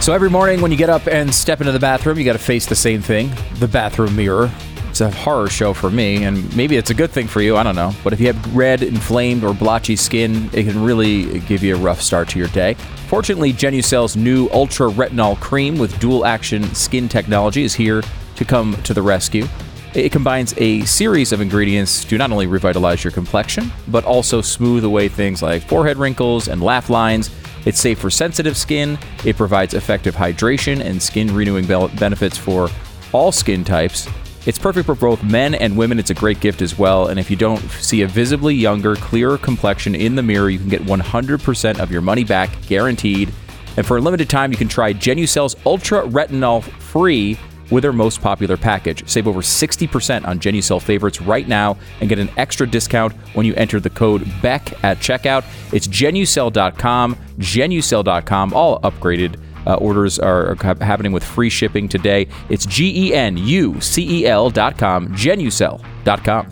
So every morning when you get up and step into the bathroom, you got to face the same thing the bathroom mirror. It's a horror show for me, and maybe it's a good thing for you. I don't know. But if you have red, inflamed, or blotchy skin, it can really give you a rough start to your day. Fortunately, Genucel's new Ultra Retinol Cream with dual action skin technology is here to come to the rescue. It combines a series of ingredients to not only revitalize your complexion, but also smooth away things like forehead wrinkles and laugh lines. It's safe for sensitive skin. It provides effective hydration and skin renewing benefits for all skin types. It's perfect for both men and women. It's a great gift as well. And if you don't see a visibly younger, clearer complexion in the mirror, you can get 100% of your money back guaranteed. And for a limited time, you can try Genucel's Ultra Retinol Free with their most popular package. Save over 60% on Genucel favorites right now and get an extra discount when you enter the code BECK at checkout. It's genucel.com, genucel.com, all upgraded Uh, orders are, are hap- happening with free shipping today. It's G E N U C E L dot com, genucel dot com.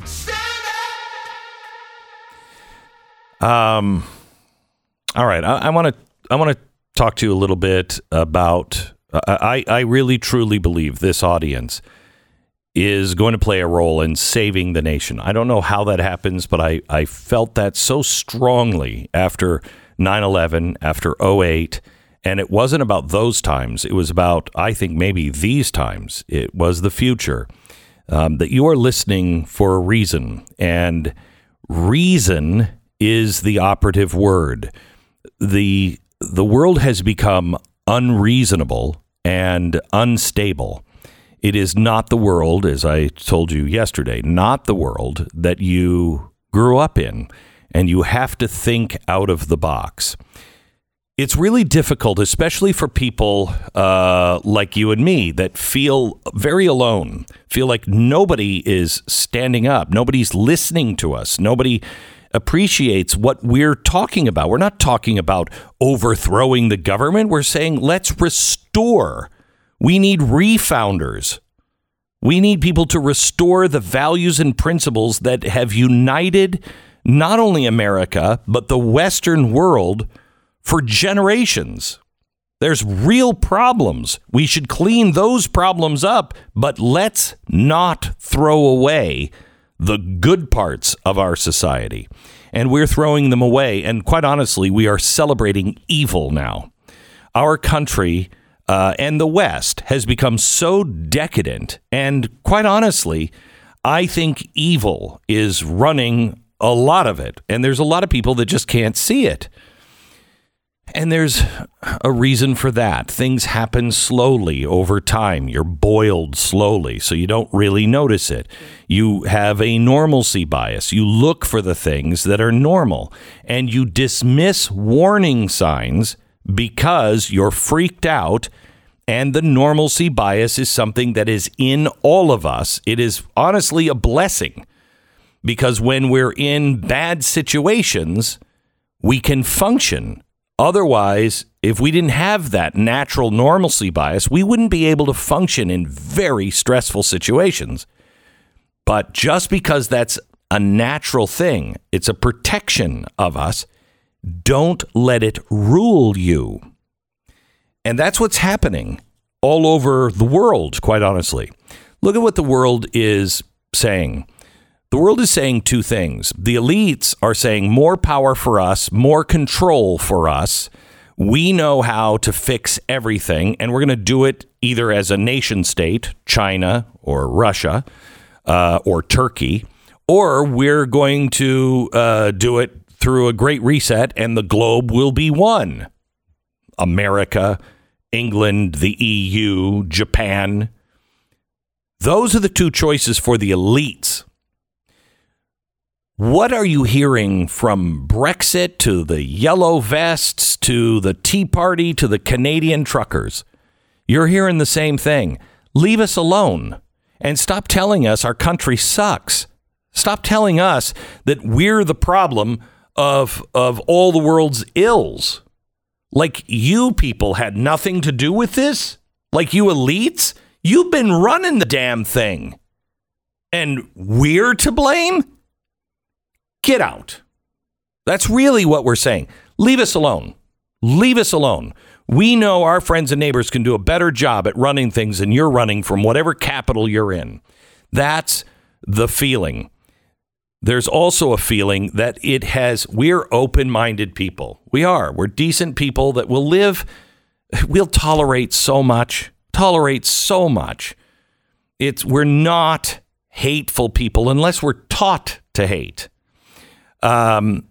Um, all right, I want to I want to talk to you a little bit about. I I really truly believe this audience is going to play a role in saving the nation. I don't know how that happens, but I I felt that so strongly after 9/11, after 08, and it wasn't about those times. It was about I think maybe these times. It was the future. Um, that you are listening for a reason, and reason is the operative word. The the world has become unreasonable and unstable. It is not the world, as I told you yesterday, not the world that you grew up in, and you have to think out of the box. It's really difficult, especially for people uh, like you and me that feel very alone, feel like nobody is standing up, nobody's listening to us, nobody appreciates what we're talking about. We're not talking about overthrowing the government. We're saying let's restore. We need refounders. We need people to restore the values and principles that have united not only America, but the Western world for generations. There's real problems. We should clean those problems up, but let's not throw away the good parts of our society. And we're throwing them away. And quite honestly, we are celebrating evil now. Our country uh, and the West has become so decadent. And quite honestly, I think evil is running a lot of it. And there's a lot of people that just can't see it. And there's a reason for that. Things happen slowly over time. You're boiled slowly, so you don't really notice it. You have a normalcy bias. You look for the things that are normal, and you dismiss warning signs because you're freaked out. And the normalcy bias is something that is in all of us. It is honestly a blessing because when we're in bad situations, we can function. Otherwise, if we didn't have that natural normalcy bias, we wouldn't be able to function in very stressful situations. But just because that's a natural thing, it's a protection of us, don't let it rule you. And that's what's happening all over the world, quite honestly. Look at what the world is saying. The world is saying two things. The elites are saying more power for us, more control for us. We know how to fix everything, and we're going to do it either as a nation state, China or Russia uh, or Turkey, or we're going to uh, do it through a great reset, and the globe will be one. America, England, the EU, Japan. Those are the two choices for the elites. What are you hearing from Brexit to the yellow vests to the Tea Party to the Canadian truckers? You're hearing the same thing. Leave us alone and stop telling us our country sucks. Stop telling us that we're the problem of, of all the world's ills. Like you people had nothing to do with this? Like you elites? You've been running the damn thing. And we're to blame? Get out. That's really what we're saying. Leave us alone. Leave us alone. We know our friends and neighbors can do a better job at running things than you're running from whatever capital you're in. That's the feeling. There's also a feeling that it has, we're open minded people. We are. We're decent people that will live, we'll tolerate so much, tolerate so much. It's, we're not hateful people unless we're taught to hate. Um,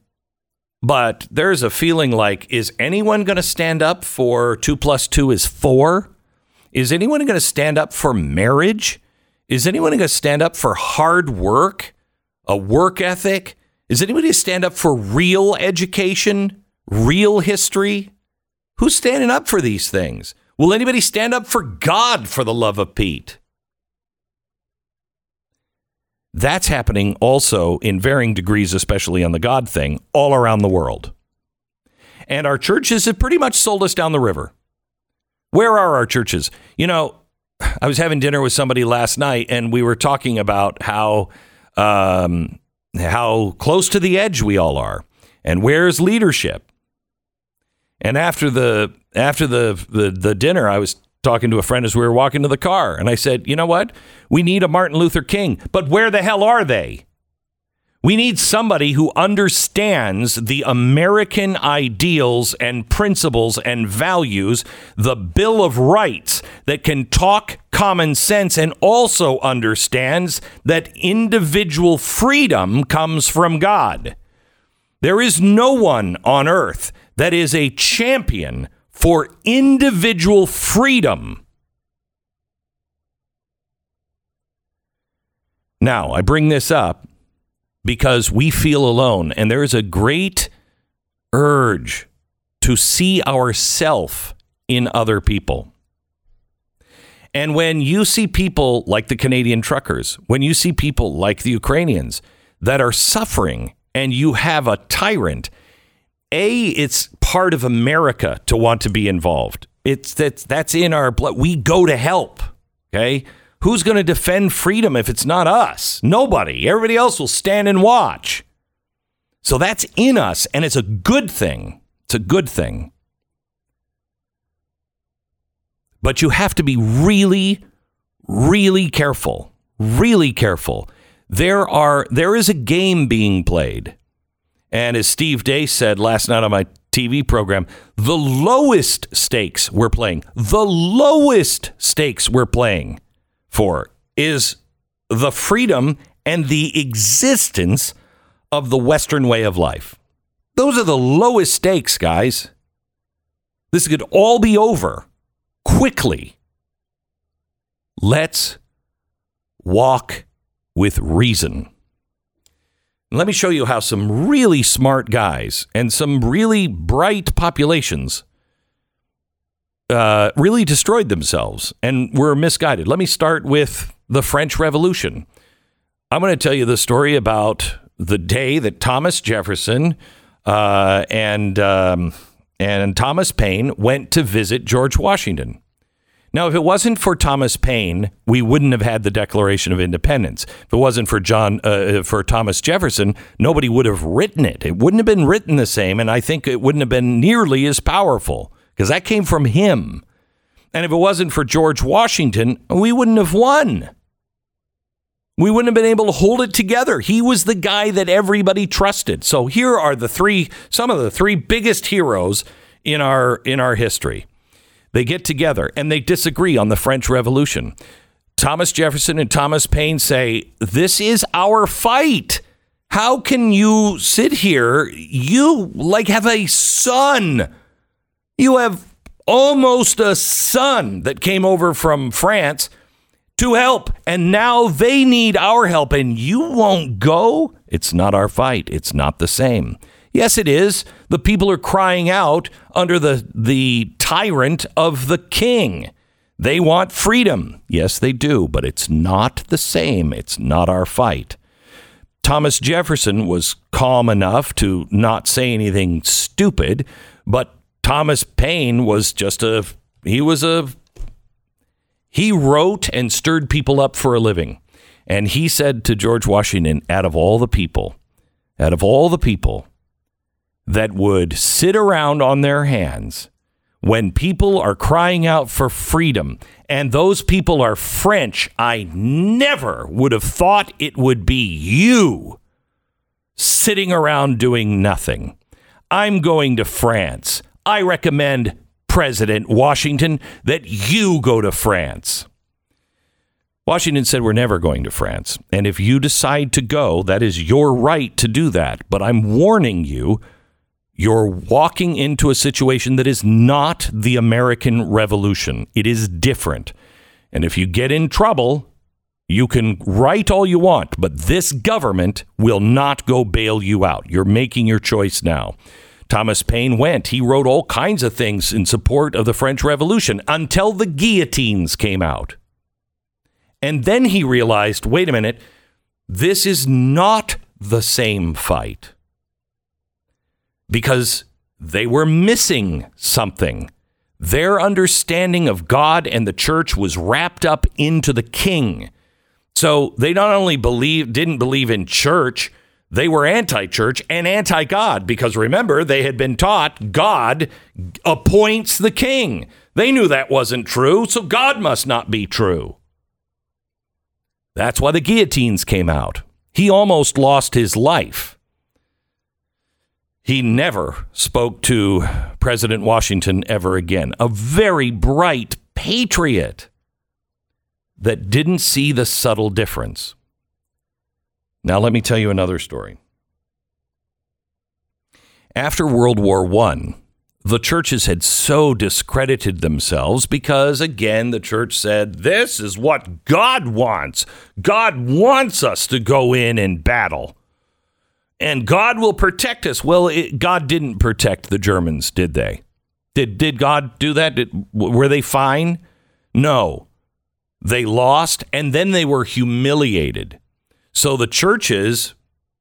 but there's a feeling like, is anyone going to stand up for two plus two is four? Is anyone going to stand up for marriage? Is anyone going to stand up for hard work, a work ethic? Is anybody going to stand up for real education, real history? Who's standing up for these things? Will anybody stand up for God for the love of Pete? That's happening also in varying degrees, especially on the God thing, all around the world. And our churches have pretty much sold us down the river. Where are our churches? You know, [SIGHS] I was having dinner with somebody last night, and we were talking about how um, how close to the edge we all are, and where's leadership. And after the after the, the the dinner, I was talking to a friend as we were walking to the car, and I said, "You know what? We need a Martin Luther King, but where the hell are they?" We need somebody who understands the American ideals and principles and values, the Bill of Rights, that can talk common sense and also understands that individual freedom comes from God. There is no one on earth that is a champion for individual freedom. Now, I bring this up because we feel alone and there is a great urge to see ourself in other people. And when you see people like the Canadian truckers, when you see people like the Ukrainians that are suffering and you have a tyrant, A, it's part of America to want to be involved. It's that's that's in our blood. We go to help. Okay? Who's going to defend freedom if it's not us? Nobody. Everybody else will stand and watch. So that's in us, and it's a good thing. It's a good thing. But you have to be really, really careful. Really careful. There are there is a game being played. And as Steve Deace said last night on my TV program, the lowest stakes we're playing, the lowest stakes we're playing for is the freedom and the existence of the Western way of life. Those are the lowest stakes, guys. This could all be over quickly. Let's walk with reason. Let me show you how some really smart guys and some really bright populations uh, really destroyed themselves and were misguided. Let me start with the French Revolution. I'm going to tell you the story about the day that Thomas Jefferson uh, and um, and Thomas Paine went to visit George Washington. Now, if it wasn't for Thomas Paine, we wouldn't have had the Declaration of Independence. If it wasn't for John, uh, for Thomas Jefferson, nobody would have written it. It wouldn't have been written the same, and I think it wouldn't have been nearly as powerful because that came from him. And if it wasn't for George Washington, we wouldn't have won. We wouldn't have been able to hold it together. He was the guy that everybody trusted. So here are the three some of the three biggest heroes in our in our history. They get together and they disagree on the French Revolution. Thomas Jefferson and Thomas Paine say, "This is our fight." How can you sit here? You like have a son. You have almost a son that came over from France to help, and now they need our help, and you won't go? It's not our fight. It's not the same. Yes, it is. The people are crying out under the, the tyrant of the king. They want freedom. Yes, they do, but it's not the same. It's not our fight. Thomas Jefferson was calm enough to not say anything stupid, but Thomas Paine was just a he was a he wrote and stirred people up for a living. And he said to George Washington, out of all the people, out of all the people that would sit around on their hands when people are crying out for freedom, and those people are French, I never would have thought it would be you sitting around doing nothing. I'm going to France. I recommend President Washington that you go to France. Washington said, We're never going to France. And if you decide to go, that is your right to do that. But I'm warning you, you're walking into a situation that is not the American Revolution. It is different. And if you get in trouble, you can write all you want, but this government will not go bail you out. You're making your choice now. Thomas Paine went. He wrote all kinds of things in support of the French Revolution until the guillotines came out. And then he realized wait a minute, this is not the same fight. Because they were missing something. Their understanding of God and the church was wrapped up into the king. So they not only believe didn't believe in church, they were anti-church and anti-God because remember they had been taught God appoints the king. They knew that wasn't true, so God must not be true. That's why the guillotines came out. He almost lost his life. He never spoke to President Washington ever again. A very bright patriot that didn't see the subtle difference. Now, let me tell you another story. After World War I, the churches had so discredited themselves because, again, the church said, This is what God wants. God wants us to go in and battle. And God will protect us. Well, it, God didn't protect the Germans, did they? Did, did God do that? Did, were they fine? No. They lost, and then they were humiliated. So the churches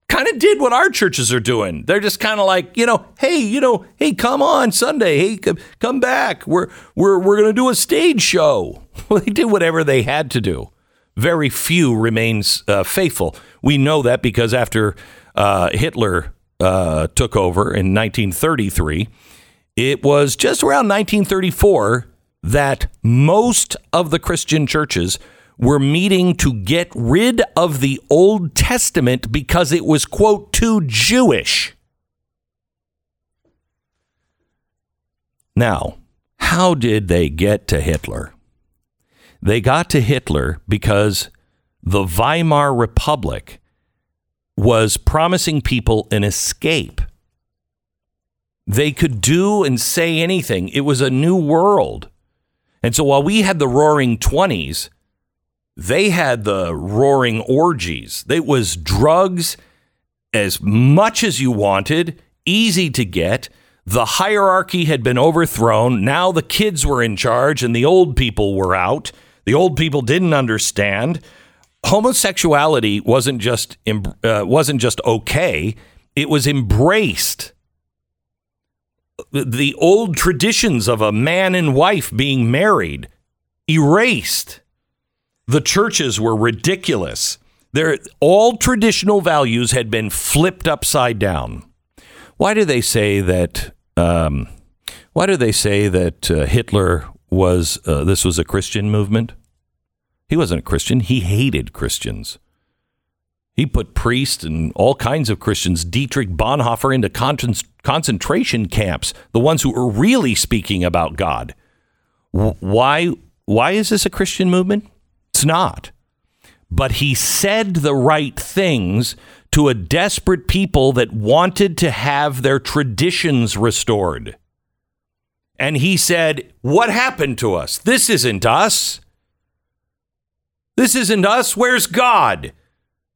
kind of did what our churches are doing. They're just kind of like, you know, hey, you know, hey, come on Sunday, hey, come, come back. We're we're we're going to do a stage show. [LAUGHS] Well, they did whatever they had to do. Very few remains uh, faithful. We know that because after uh, Hitler uh, took over in 1933, it was just around 1934 that most of the Christian churches were meeting to get rid of the Old Testament because it was, quote, too Jewish. Now, how did they get to Hitler? They got to Hitler because the Weimar Republic was promising people an escape. They could do and say anything. It was a new world. And so while we had the roaring 20s, they had the roaring orgies. It was drugs as much as you wanted, easy to get. The hierarchy had been overthrown. Now the kids were in charge and the old people were out. The old people didn't understand. Homosexuality wasn't just uh, wasn't just okay; it was embraced. The old traditions of a man and wife being married erased. The churches were ridiculous. Their all traditional values had been flipped upside down. Why do they say that? Um, why do they say that uh, Hitler was uh, this was a Christian movement? He wasn't a Christian. He hated Christians. He put priests and all kinds of Christians, Dietrich Bonhoeffer, into con- concentration camps, the ones who were really speaking about God. Why, why is this a Christian movement? It's not. But he said the right things to a desperate people that wanted to have their traditions restored. And he said, What happened to us? This isn't us. This isn't us. Where's God?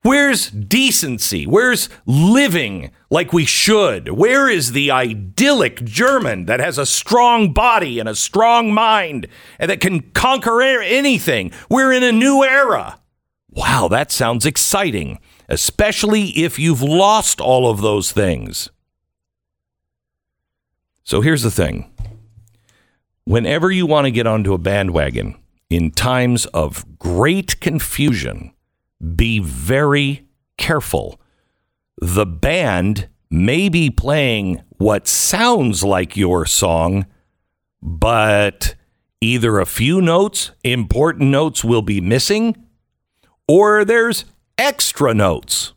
Where's decency? Where's living like we should? Where is the idyllic German that has a strong body and a strong mind and that can conquer anything? We're in a new era. Wow, that sounds exciting, especially if you've lost all of those things. So here's the thing whenever you want to get onto a bandwagon in times of great confusion, be very careful. The band may be playing what sounds like your song, but either a few notes, important notes, will be missing, or there's extra notes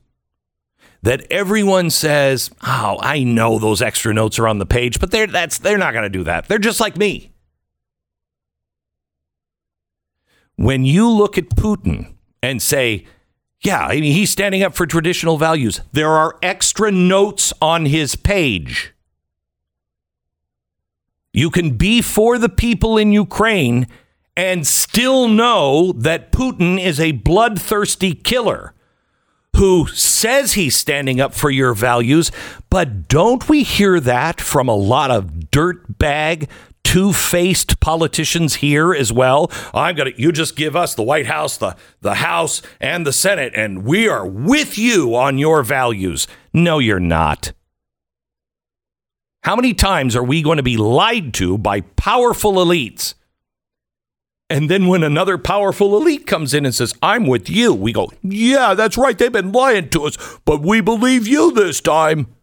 that everyone says, "Oh, I know those extra notes are on the page, but they're that's they're not going to do that. They're just like me." When you look at Putin and say, yeah, I mean, he's standing up for traditional values. There are extra notes on his page. You can be for the people in Ukraine and still know that Putin is a bloodthirsty killer who says he's standing up for your values. But don't we hear that from a lot of dirtbag, two-faced politicians here as well. I'm gonna you just give us the White House, the the House, and the Senate, and we are with you on your values. No, you're not. How many times are we going to be lied to by powerful elites? And then when another powerful elite comes in and says, I'm with you, we go, Yeah, that's right. They've been lying to us, but we believe you this time.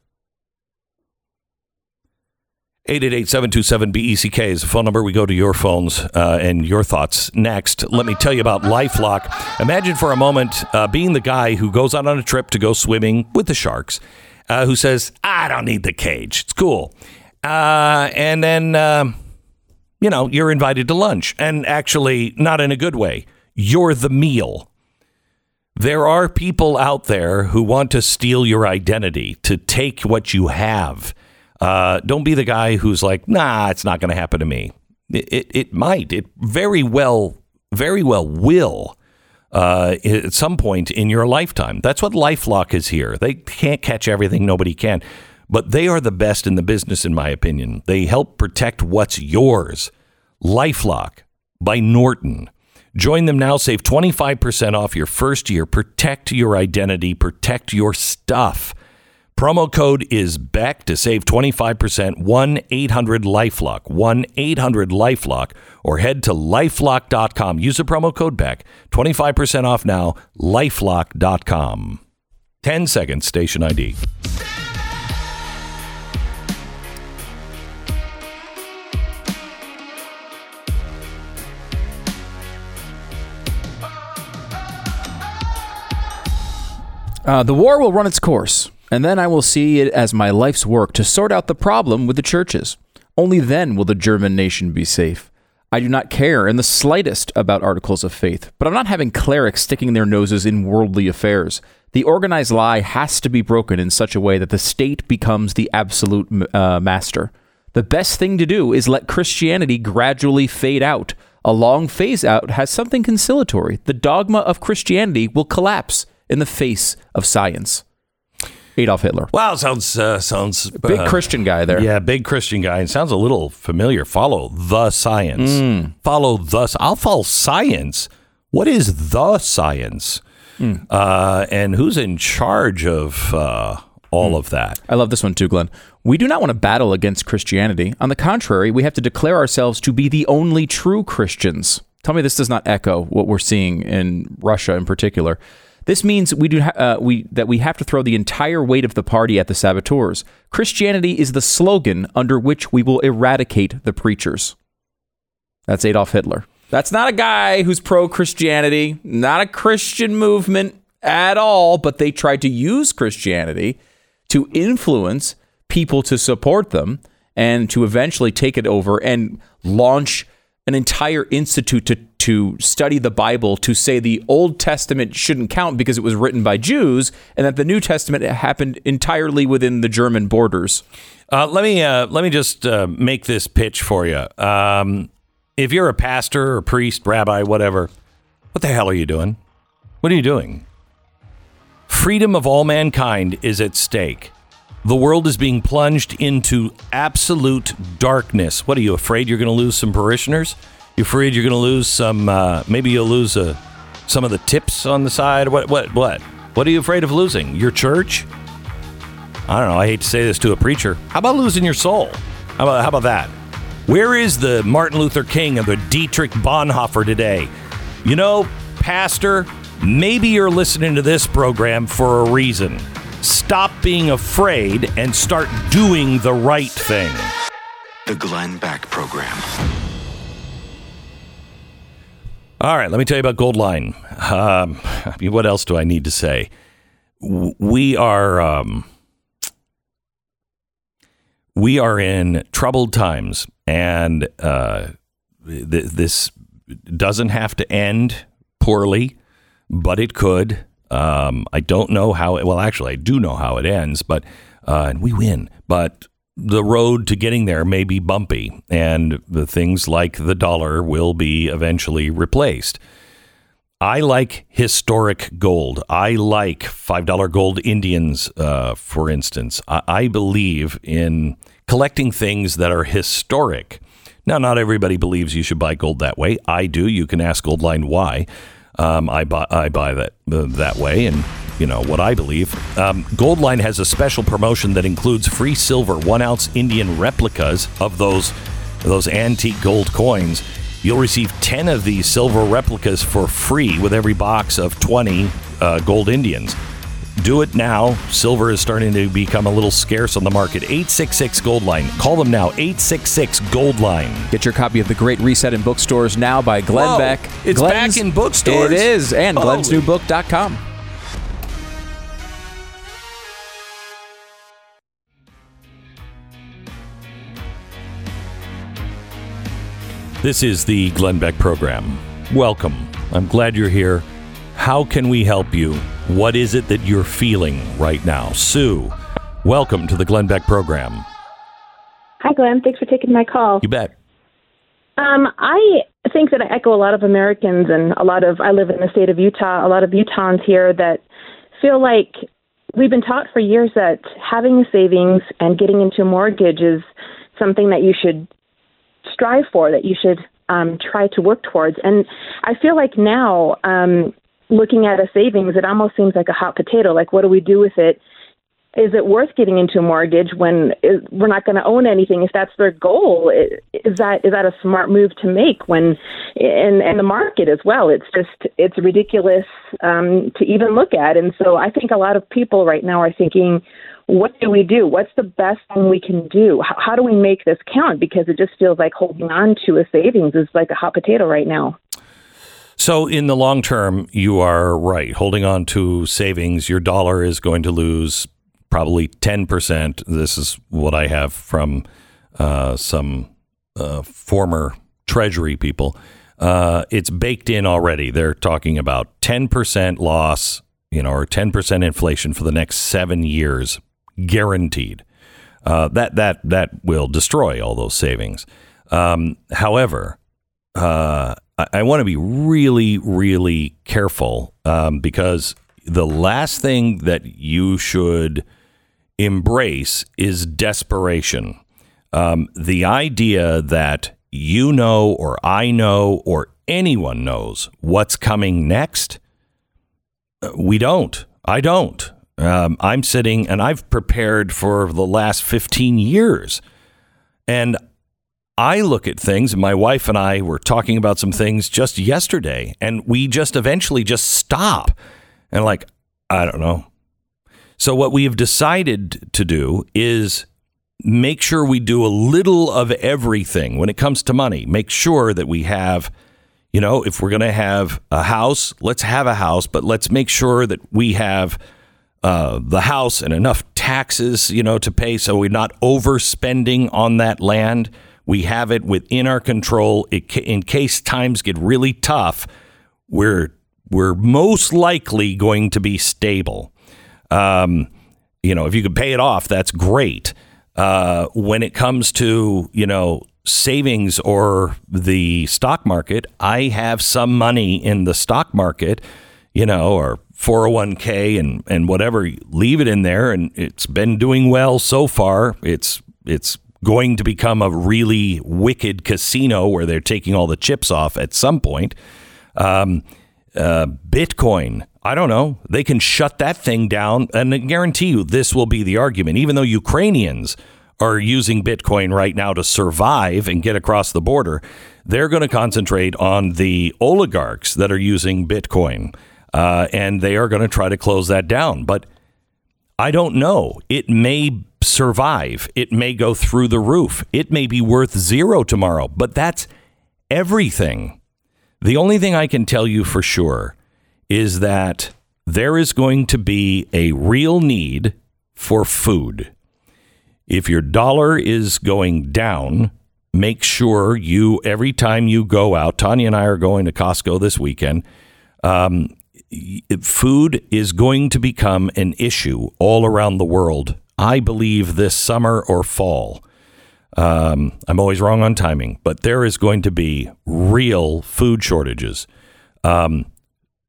888-727-BECK is the phone number. We go to your phones uh, and your thoughts next. Let me tell you about LifeLock. Imagine for a moment uh, being the guy who goes out on a trip to go swimming with the sharks, uh, who says, I don't need the cage. It's cool. Uh, and then, um, you know, you're invited to lunch. And actually, not in a good way. You're the meal. There are people out there who want to steal your identity, to take what you have. Uh, don't be the guy who's like, nah, it's not going to happen to me. It, it, it might. It very well, very well will uh, at some point in your lifetime. That's what LifeLock is here. They can't catch everything. Nobody can. But they are the best in the business, in my opinion. They help protect what's yours. LifeLock by Norton. Join them now. Save 25% off your first year. Protect your identity. Protect your stuff. Promo code is Beck to save 25%. 1 800 Lifelock. 1 800 Lifelock. Or head to lifelock.com. Use the promo code Beck. 25% off now. Lifelock.com. 10 seconds, station ID. Uh, the war will run its course, and then I will see it as my life's work to sort out the problem with the churches. Only then will the German nation be safe. I do not care in the slightest about articles of faith, but I'm not having clerics sticking their noses in worldly affairs. The organized lie has to be broken in such a way that the state becomes the absolute uh, master. The best thing to do is let Christianity gradually fade out. A long phase out has something conciliatory. The dogma of Christianity will collapse in the face of science. Adolf Hitler. Wow, sounds uh, sounds Big uh, Christian guy there. Yeah, big Christian guy. It sounds a little familiar. Follow the science. Mm. Follow the. I'll follow science. What is the science? Mm. Uh, and who's in charge of uh, all of that? I love this one too, Glenn. We do not want to battle against Christianity. On the contrary, we have to declare ourselves to be the only true Christians. Tell me this does not echo what we're seeing in Russia in particular. This means we do uh, we that we have to throw the entire weight of the party at the saboteurs. Christianity is the slogan under which we will eradicate the preachers. That's Adolf Hitler. That's not a guy who's pro Christianity, not a Christian movement at all, but they tried to use Christianity to influence people to support them and to eventually take it over and launch an entire institute to, to study the Bible to say the Old Testament shouldn't count because it was written by Jews and that the New Testament happened entirely within the German borders. Uh, let me uh, let me just uh, make this pitch for you. Um, if you're a pastor or priest, rabbi, whatever, what the hell are you doing? What are you doing? Freedom of all mankind is at stake. The world is being plunged into absolute darkness. What are you afraid you're going to lose some parishioners? You're afraid you're going to lose some? Uh, maybe you'll lose uh, some of the tips on the side. What? What? What? What are you afraid of losing? Your church? I don't know. I hate to say this to a preacher. How about losing your soul? How about, how about that? Where is the Martin Luther King and the Dietrich Bonhoeffer today? You know, Pastor, maybe you're listening to this program for a reason. Stop being afraid and start doing the right thing. The Glenn Beck Program. All right, let me tell you about Goldline. Um, I mean, what else do I need to say? We are um, we are in troubled times, and uh, th- this doesn't have to end poorly, but it could. Um, I don't know how. It, well, actually, I do know how it ends, but uh, and we win. But the road to getting there may be bumpy, and the things like the dollar will be eventually replaced. I like historic gold. I like $5 gold Indians, uh, for instance. I, I believe in collecting things that are historic. Now, not everybody believes you should buy gold that way. I do. You can ask Goldline why. Um, I buy I buy that uh, that way, and you know what I believe. Um, Goldline has a special promotion that includes free silver one ounce Indian replicas of those those antique gold coins. You'll receive ten of these silver replicas for free with every box of twenty uh, gold Indians. Do it now. Silver is starting to become a little scarce on the market. 866 Gold Line. Call them now. 866 Gold Line. Get your copy of The Great Reset in bookstores now by Glenn Whoa, Beck. it's back in bookstores? It is, and Holy. glensnewbook.com. This is the Glenn Beck program. Welcome. I'm glad you're here. How can we help you? What is it that you're feeling right now? Sue, welcome to the Glenn Beck program. Hi, Glenn. Thanks for taking my call. You bet. Um, I think that I echo a lot of Americans and a lot of, I live in the state of Utah, a lot of Utahns here that feel like we've been taught for years that having savings and getting into a mortgage is something that you should strive for, that you should um, try to work towards. And I feel like now, um, looking at a savings, it almost seems like a hot potato. Like, what do we do with it? Is it worth getting into a mortgage when we're not going to own anything? If that's their goal, is that is that a smart move to make? When and and the market as well, it's just it's ridiculous um, to even look at. And so I think a lot of people right now are thinking, what do we do? What's the best thing we can do? How, how do we make this count? Because it just feels like holding on to a savings is like a hot potato right now. So, in the long term, you are right. Holding on to savings, your dollar is going to lose probably 10%. This is what I have from uh, some uh, former Treasury people. Uh, it's baked in already. They're talking about 10% loss, you know, or 10% inflation for the next seven years, guaranteed. Uh, that that that will destroy all those savings. Um, however, uh, I, want to be really, really careful um, because the last thing that you should embrace is desperation. Um, the idea that you know, or I know, or anyone knows what's coming next, uh, we don't. I don't. Um, I'm sitting and I've prepared for the last 15 years. And I look at things, my wife and I were talking about some things just yesterday, and we just eventually just stop and, like, I don't know. So, what we have decided to do is make sure we do a little of everything when it comes to money. Make sure that we have, you know, if we're going to have a house, let's have a house, but let's make sure that we have uh, the house and enough taxes, you know, to pay so we're not overspending on that land. We have it within our control it, in case times get really tough. We're we're most likely going to be stable. Um, you know, if you could pay it off, that's great. Uh, when it comes to you know savings or the stock market, I have some money in the stock market, you know, or 401k and and whatever. Leave it in there, and it's been doing well so far. It's it's going to become a really wicked casino where they're taking all the chips off at some point. Um, uh, Bitcoin. I don't know. They can shut that thing down, and I guarantee you this will be the argument. Even though Ukrainians are using Bitcoin right now to survive and get across the border, they're going to concentrate on the oligarchs that are using Bitcoin, uh, and they are going to try to close that down. But I don't know. It may survive. It may go through the roof. It may be worth zero tomorrow, but that's everything. The only thing I can tell you for sure is that there is going to be a real need for food. If your dollar is going down, make sure you, every time you go out, Tanya and I are going to Costco this weekend. Um, food is going to become an issue all around the world. I believe this summer or fall. Um, I'm always wrong on timing, but there is going to be real food shortages. Um,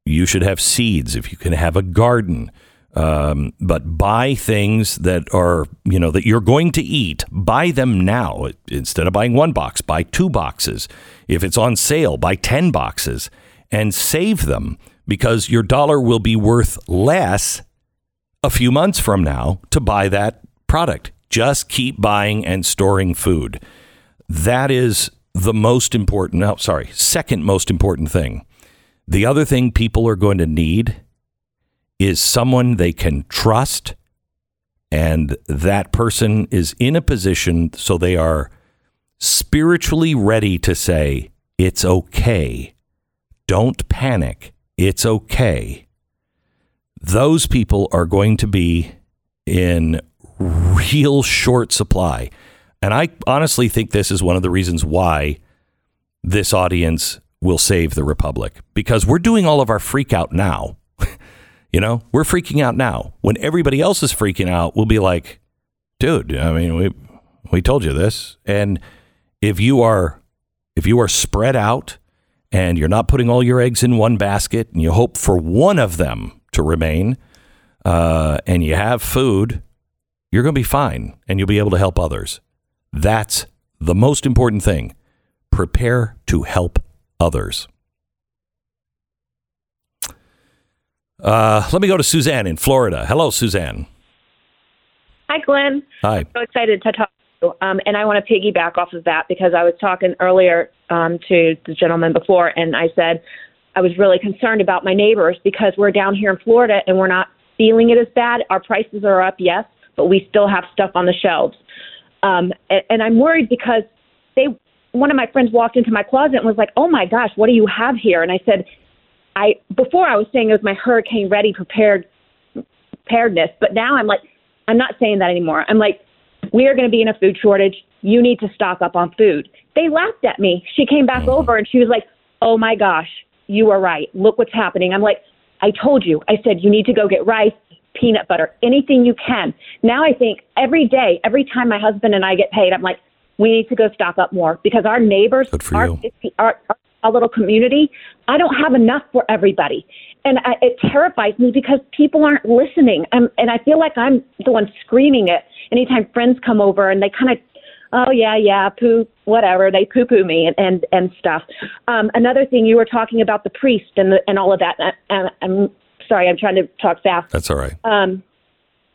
you should have seeds if you can have a garden. Um, but buy things that are, you know, that you're going to eat. Buy them now. Instead of buying one box, buy two boxes. If it's on sale, buy 10 boxes and save them because your dollar will be worth less a few months from now to buy that product. Just keep buying and storing food. That is the most important. No, sorry, second most important thing. The other thing people are going to need is someone they can trust, and that person is in a position so they are spiritually ready to say, It's okay. Don't panic. It's okay. Those people are going to be in real short supply. And I honestly think this is one of the reasons why this audience will save the republic because we're doing all of our freak out now. [LAUGHS] you know, we're freaking out now. When everybody else is freaking out, we'll be like, dude, I mean, we we told you this. And if you are if you are spread out and you're not putting all your eggs in one basket and you hope for one of them to remain uh, and you have food, you're going to be fine and you'll be able to help others. That's the most important thing. Prepare to help others. Uh, let me go to Suzanne in Florida. Hello, Suzanne. Hi, Glenn. Hi. So excited to talk. to you. Um, and I want to piggyback off of that because I was talking earlier um, to the gentleman before, and I said I was really concerned about my neighbors because we're down here in Florida and we're not feeling it as bad. Our prices are up, yes, but we still have stuff on the shelves. Um, and, and I'm worried because they, one of my friends walked into my closet and was like, "Oh my gosh, what do you have here?" And I said, "I before I was saying it was my hurricane ready prepared preparedness, but now I'm like, I'm not saying that anymore. I'm like, we are going to be in a food shortage. You need to stock up on food." They laughed at me. She came back over and she was like, "Oh my gosh, you are right. Look what's happening." I'm like, "I told you." I said, "You need to go get rice." Peanut butter, anything you can. Now I think every day, every time my husband and I get paid, I'm like, we need to go stock up more because our neighbors, our, our, our little community, I don't have enough for everybody. And I, it terrifies me because people aren't listening. Um, and I feel like I'm the one screaming it anytime friends come over and they kind of, oh, yeah, yeah, poo, whatever. They poo poo me and, and, and stuff. Um, another thing, you were talking about the priest and, the, and all of that. And I, I'm sorry, I'm trying to talk fast. That's all right. Um,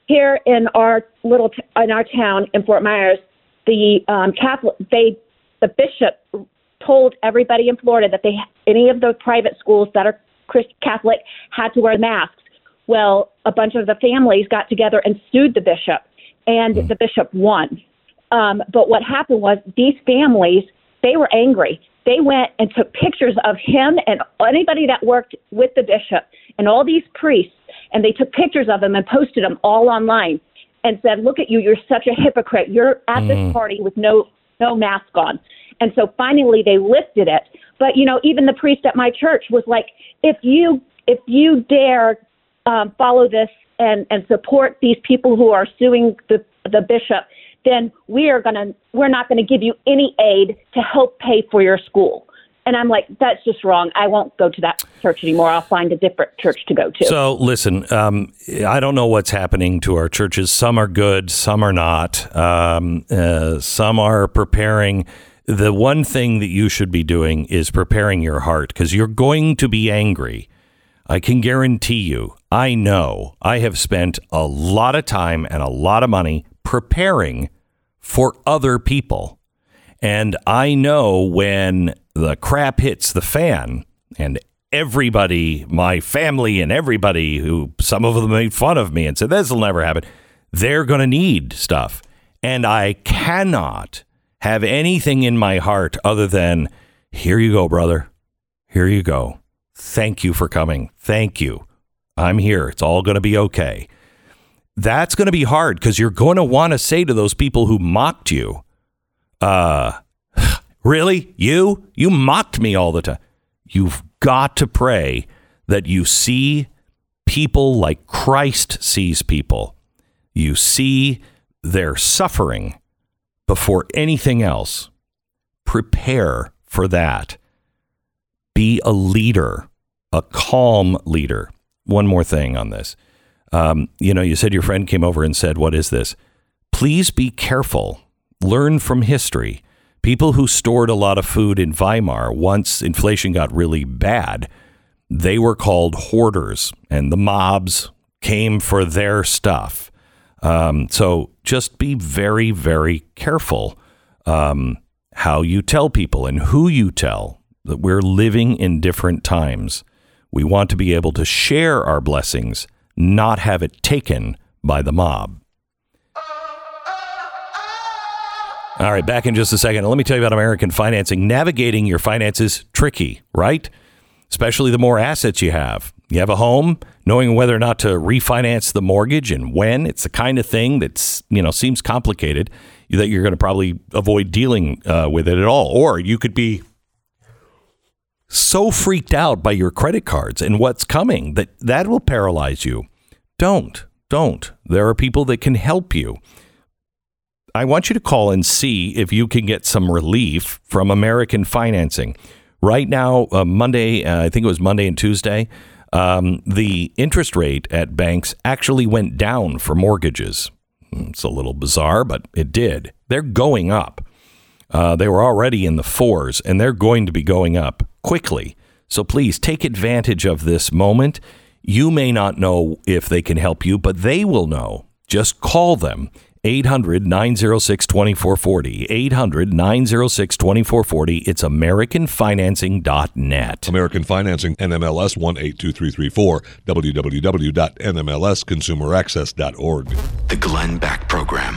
here in our little t- in our town in Fort Myers, the um, Catholic they the bishop told everybody in Florida that they any of the private schools that are Christ Catholic had to wear masks. Well, a bunch of the families got together and sued the bishop, and the bishop won. Um, but what happened was these families they were angry. They went and took pictures of him and anybody that worked with the bishop and all these priests, and they took pictures of them and posted them all online and said, "Look at you! You're such a hypocrite. You're at this Mm. party with no no mask on." And so finally they lifted it. But you know, even the priest at my church was like, "If you if you dare um, follow this and and support these people who are suing the the bishop, then we are gonna we're not gonna give you any aid to help pay for your school." And I'm like, "That's just wrong. I won't go to that church anymore. I'll find a different church to go to." So listen, um, I don't know what's happening to our churches. Some are good, some are not. Um, uh, some are preparing. The one thing that you should be doing is preparing your heart because you're going to be angry. I can guarantee you. I know. I have spent a lot of time and a lot of money preparing for other people. And I know when the crap hits the fan and everybody, my family and everybody who some of them made fun of me and said this will never happen, they're going to need stuff. And I cannot have anything in my heart other than here you go, brother. Here you go. Thank you for coming. Thank you. I'm here. It's all going to be okay. That's going to be hard because you're going to want to say to those people who mocked you, uh, [SIGHS] really? You? You mocked me all the time. You've got to pray that you see people like Christ sees people. You see their suffering before anything else. Prepare for that. Be a leader, a calm leader. One more thing on this. Um, you know, you said your friend came over and said, What is this? Please be careful. Learn from history. People who stored a lot of food in Weimar, once inflation got really bad, they were called hoarders, and the mobs came for their stuff. Um, so just be very, very careful um, how you tell people and who you tell that we're living in different times. We want to be able to share our blessings, not have it taken by the mob. All right, back in just a second. Let me tell you about American financing. Navigating your finances tricky, right? Especially the more assets you have. You have a home, knowing whether or not to refinance the mortgage and when. It's the kind of thing that's you know seems complicated that you're going to probably avoid dealing uh, with it at all. Or you could be so freaked out by your credit cards and what's coming that that will paralyze you. Don't, don't. There are people that can help you. I want you to call and see if you can get some relief from American financing. Right now, uh, Monday, uh, I think it was Monday and Tuesday, um, the interest rate at banks actually went down for mortgages. It's a little bizarre, but it did. They're going up. Uh, they were already in the fours, and they're going to be going up quickly. So please take advantage of this moment. You may not know if they can help you, but they will know. Just call them 800 906 2440. 800 906 2440. It's AmericanFinancing.net. American Financing, NMLS 182334, www.nmlsconsumeraccess.org. The Glenn Beck Program.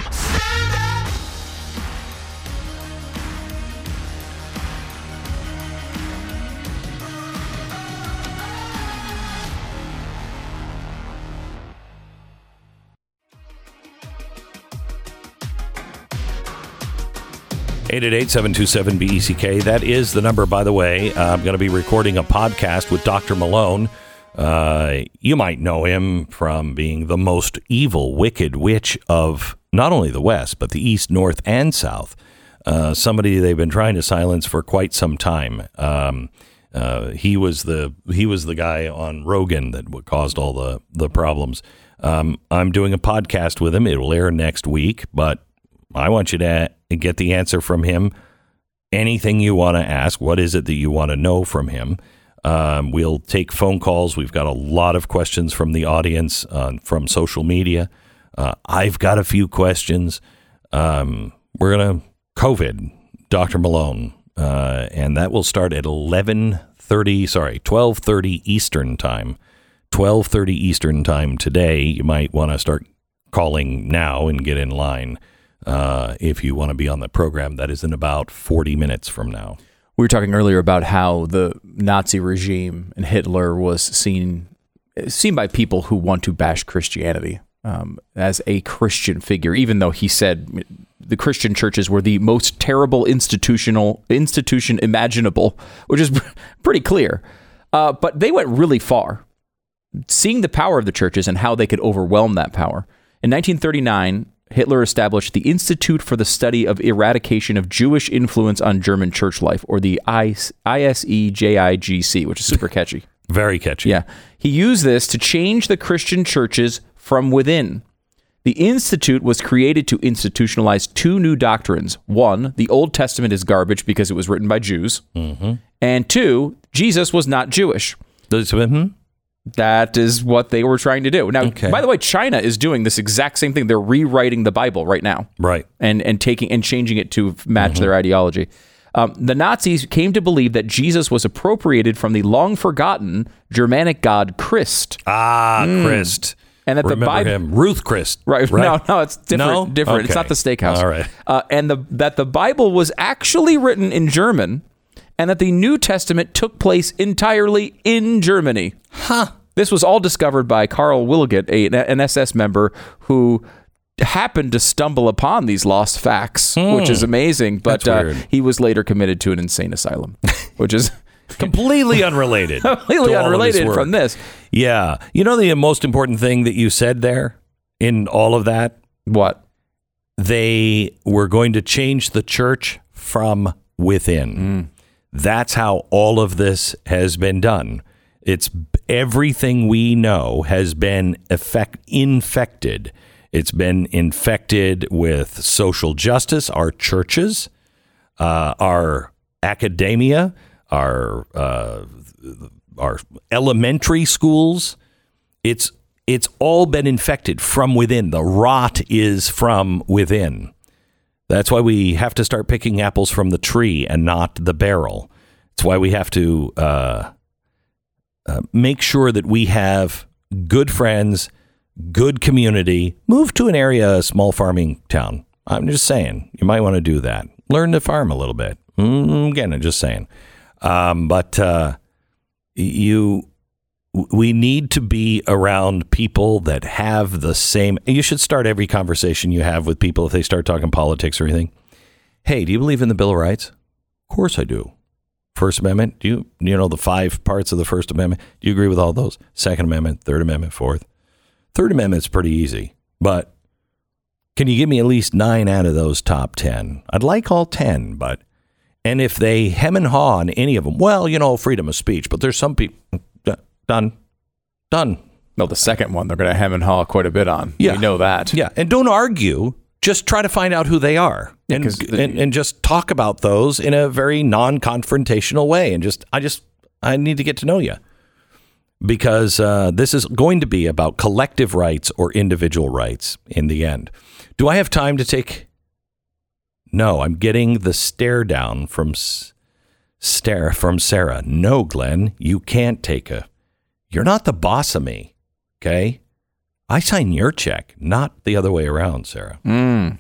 Eight eight eight seven two seven BECK. That is the number, by the way. I'm going to be recording a podcast with Dr. Malone. Uh, you might know him from being the most evil, wicked witch of not only the West, but the East, North, and South. Uh, somebody they've been trying to silence for quite some time. Um, uh, he was the he was the guy on Rogan that caused all the the problems. Um, I'm doing a podcast with him. It will air next week, but I want you to get the answer from him. Anything you want to ask, what is it that you want to know from him? Um, we'll take phone calls. We've got a lot of questions from the audience, uh, from social media. Uh, I've got a few questions. Um, we're to COVID, Dr. Malone, uh, and that will start at 11:30, sorry, 12:30 Eastern Time. 12:30 Eastern Time today. You might want to start calling now and get in line uh, if you want to be on the program. That is in about 40 minutes from now. We were talking earlier about how the Nazi regime and Hitler was seen seen by people who want to bash Christianity um, as a Christian figure, even though he said the Christian churches were the most terrible institutional institution imaginable, which is [LAUGHS] pretty clear. Uh, but they went really far, seeing the power of the churches and how they could overwhelm that power. In 1939, Hitler established the Institute for the Study of Eradication of Jewish Influence on German Church Life, or the ISEJIGC, which is super catchy. [LAUGHS] Very catchy. Yeah. He used this to change the Christian churches from within. The Institute was created to institutionalize two new doctrines. One, the Old Testament is garbage because it was written by Jews. Mm-hmm. And two, Jesus was not Jewish. hmm? That is what they were trying to do. Now, by the way, China is doing this exact same thing. They're rewriting the Bible right now, right? And and taking and changing it to match their ideology. Um, the Nazis came to believe that Jesus was appropriated from the long forgotten Germanic god Christ. Ah, Mm. Christ. And that the Bible, him, Ruth Christ. Right. [LAUGHS] right? No, no, it's different. No? Different. It's not the steakhouse. All right. Uh, and the that the Bible was actually written in German, and that the New Testament took place entirely in Germany. Huh. This was all discovered by Karl Wiligut, a, an SS member who happened to stumble upon these lost facts, which is amazing. But Hmm. Uh, he was later committed to an insane asylum, [LAUGHS] which is [LAUGHS] completely unrelated. [LAUGHS] completely to all of his unrelated work. from this. Yeah. You know the most important thing that you said there in all of that? What? They were going to change the church from within. That's how all of this has been done. It's everything we know has been effect, infected. It's been infected with social justice, our churches, uh, our academia, our uh, our elementary schools. It's It's all been infected from within. The rot is from within. That's why we have to start picking apples from the tree and not the barrel. It's why we have to uh, uh, make sure that we have good friends, good community. Move to an area, a small farming town. I'm just saying, you might want to do that. Learn to farm a little bit. Mm, again, I'm just saying. Um, but uh, you, we need to be around people that have the same. You should start every conversation you have with people if they start talking politics or anything. Hey, do you believe in the Bill of Rights? Of course I do. First Amendment, do you you know the five parts of the First Amendment? Do you agree with all those? Second Amendment, Third Amendment, Fourth. Third Amendment's pretty easy, but can you give me at least nine out of those top ten? I'd like all ten, but and if they hem and haw on any of them, well, you know, freedom of speech. But there's some people done, done. No, the second one they're going to hem and haw quite a bit on. Yeah. we know that. Yeah, and don't argue. Just try to find out who they are, and, 'cause the- and and just talk about those in a very non-confrontational way. And just, I just, I need to get to know you because uh, this is going to be about collective rights or individual rights in the end. Do I have time to take? No, I'm getting the stare down from S- stare from Sarah. No, Glenn, you can't take a. You're not the boss of me, okay? I sign your check, not the other way around, Sarah. Mm.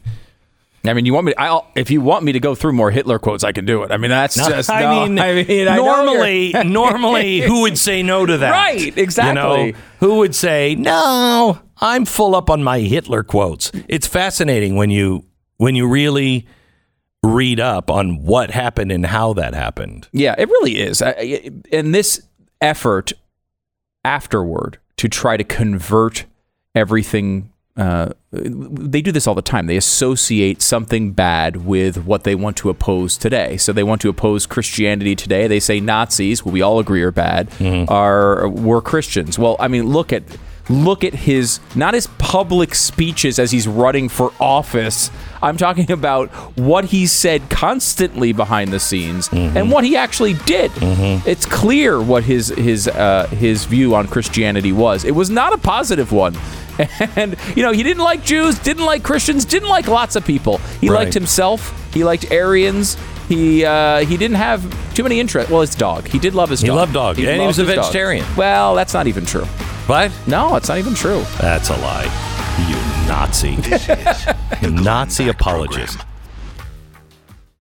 I mean, you want me? I'll, if you want me to go through more Hitler quotes, I can do it. I mean, that's No, just. I no, mean, [LAUGHS] I mean, I know normally, you're- [LAUGHS] normally, who would say no to that? Right, exactly. You know, who would say no? I'm full up on my Hitler quotes. It's fascinating when you when you really read up on what happened and how that happened. Yeah, it really is. I- I- And this effort afterward to try to convert everything. Uh, they do this all the time. They associate something bad with what they want to oppose today. So they want to oppose Christianity today. They say Nazis, who we all agree are bad, are were Christians. Well, I mean, look at look at his not his public speeches as he's running for office. I'm talking [LAUGHS] about what he said constantly behind the scenes and what he actually did. It's clear what his his uh, his view on Christianity was. It was not a positive one. [LAUGHS] And you know, he didn't like Jews, didn't like Christians, didn't like lots of people. He Right. liked himself. He liked Aryans. He uh, he didn't have too many interests. Well, his dog. He did love his He dog. loved dog, and he was a his dog. vegetarian. Well, that's not even true. What? No, it's not even true. That's a lie. You Nazi. This [LAUGHS] is You Nazi apologist.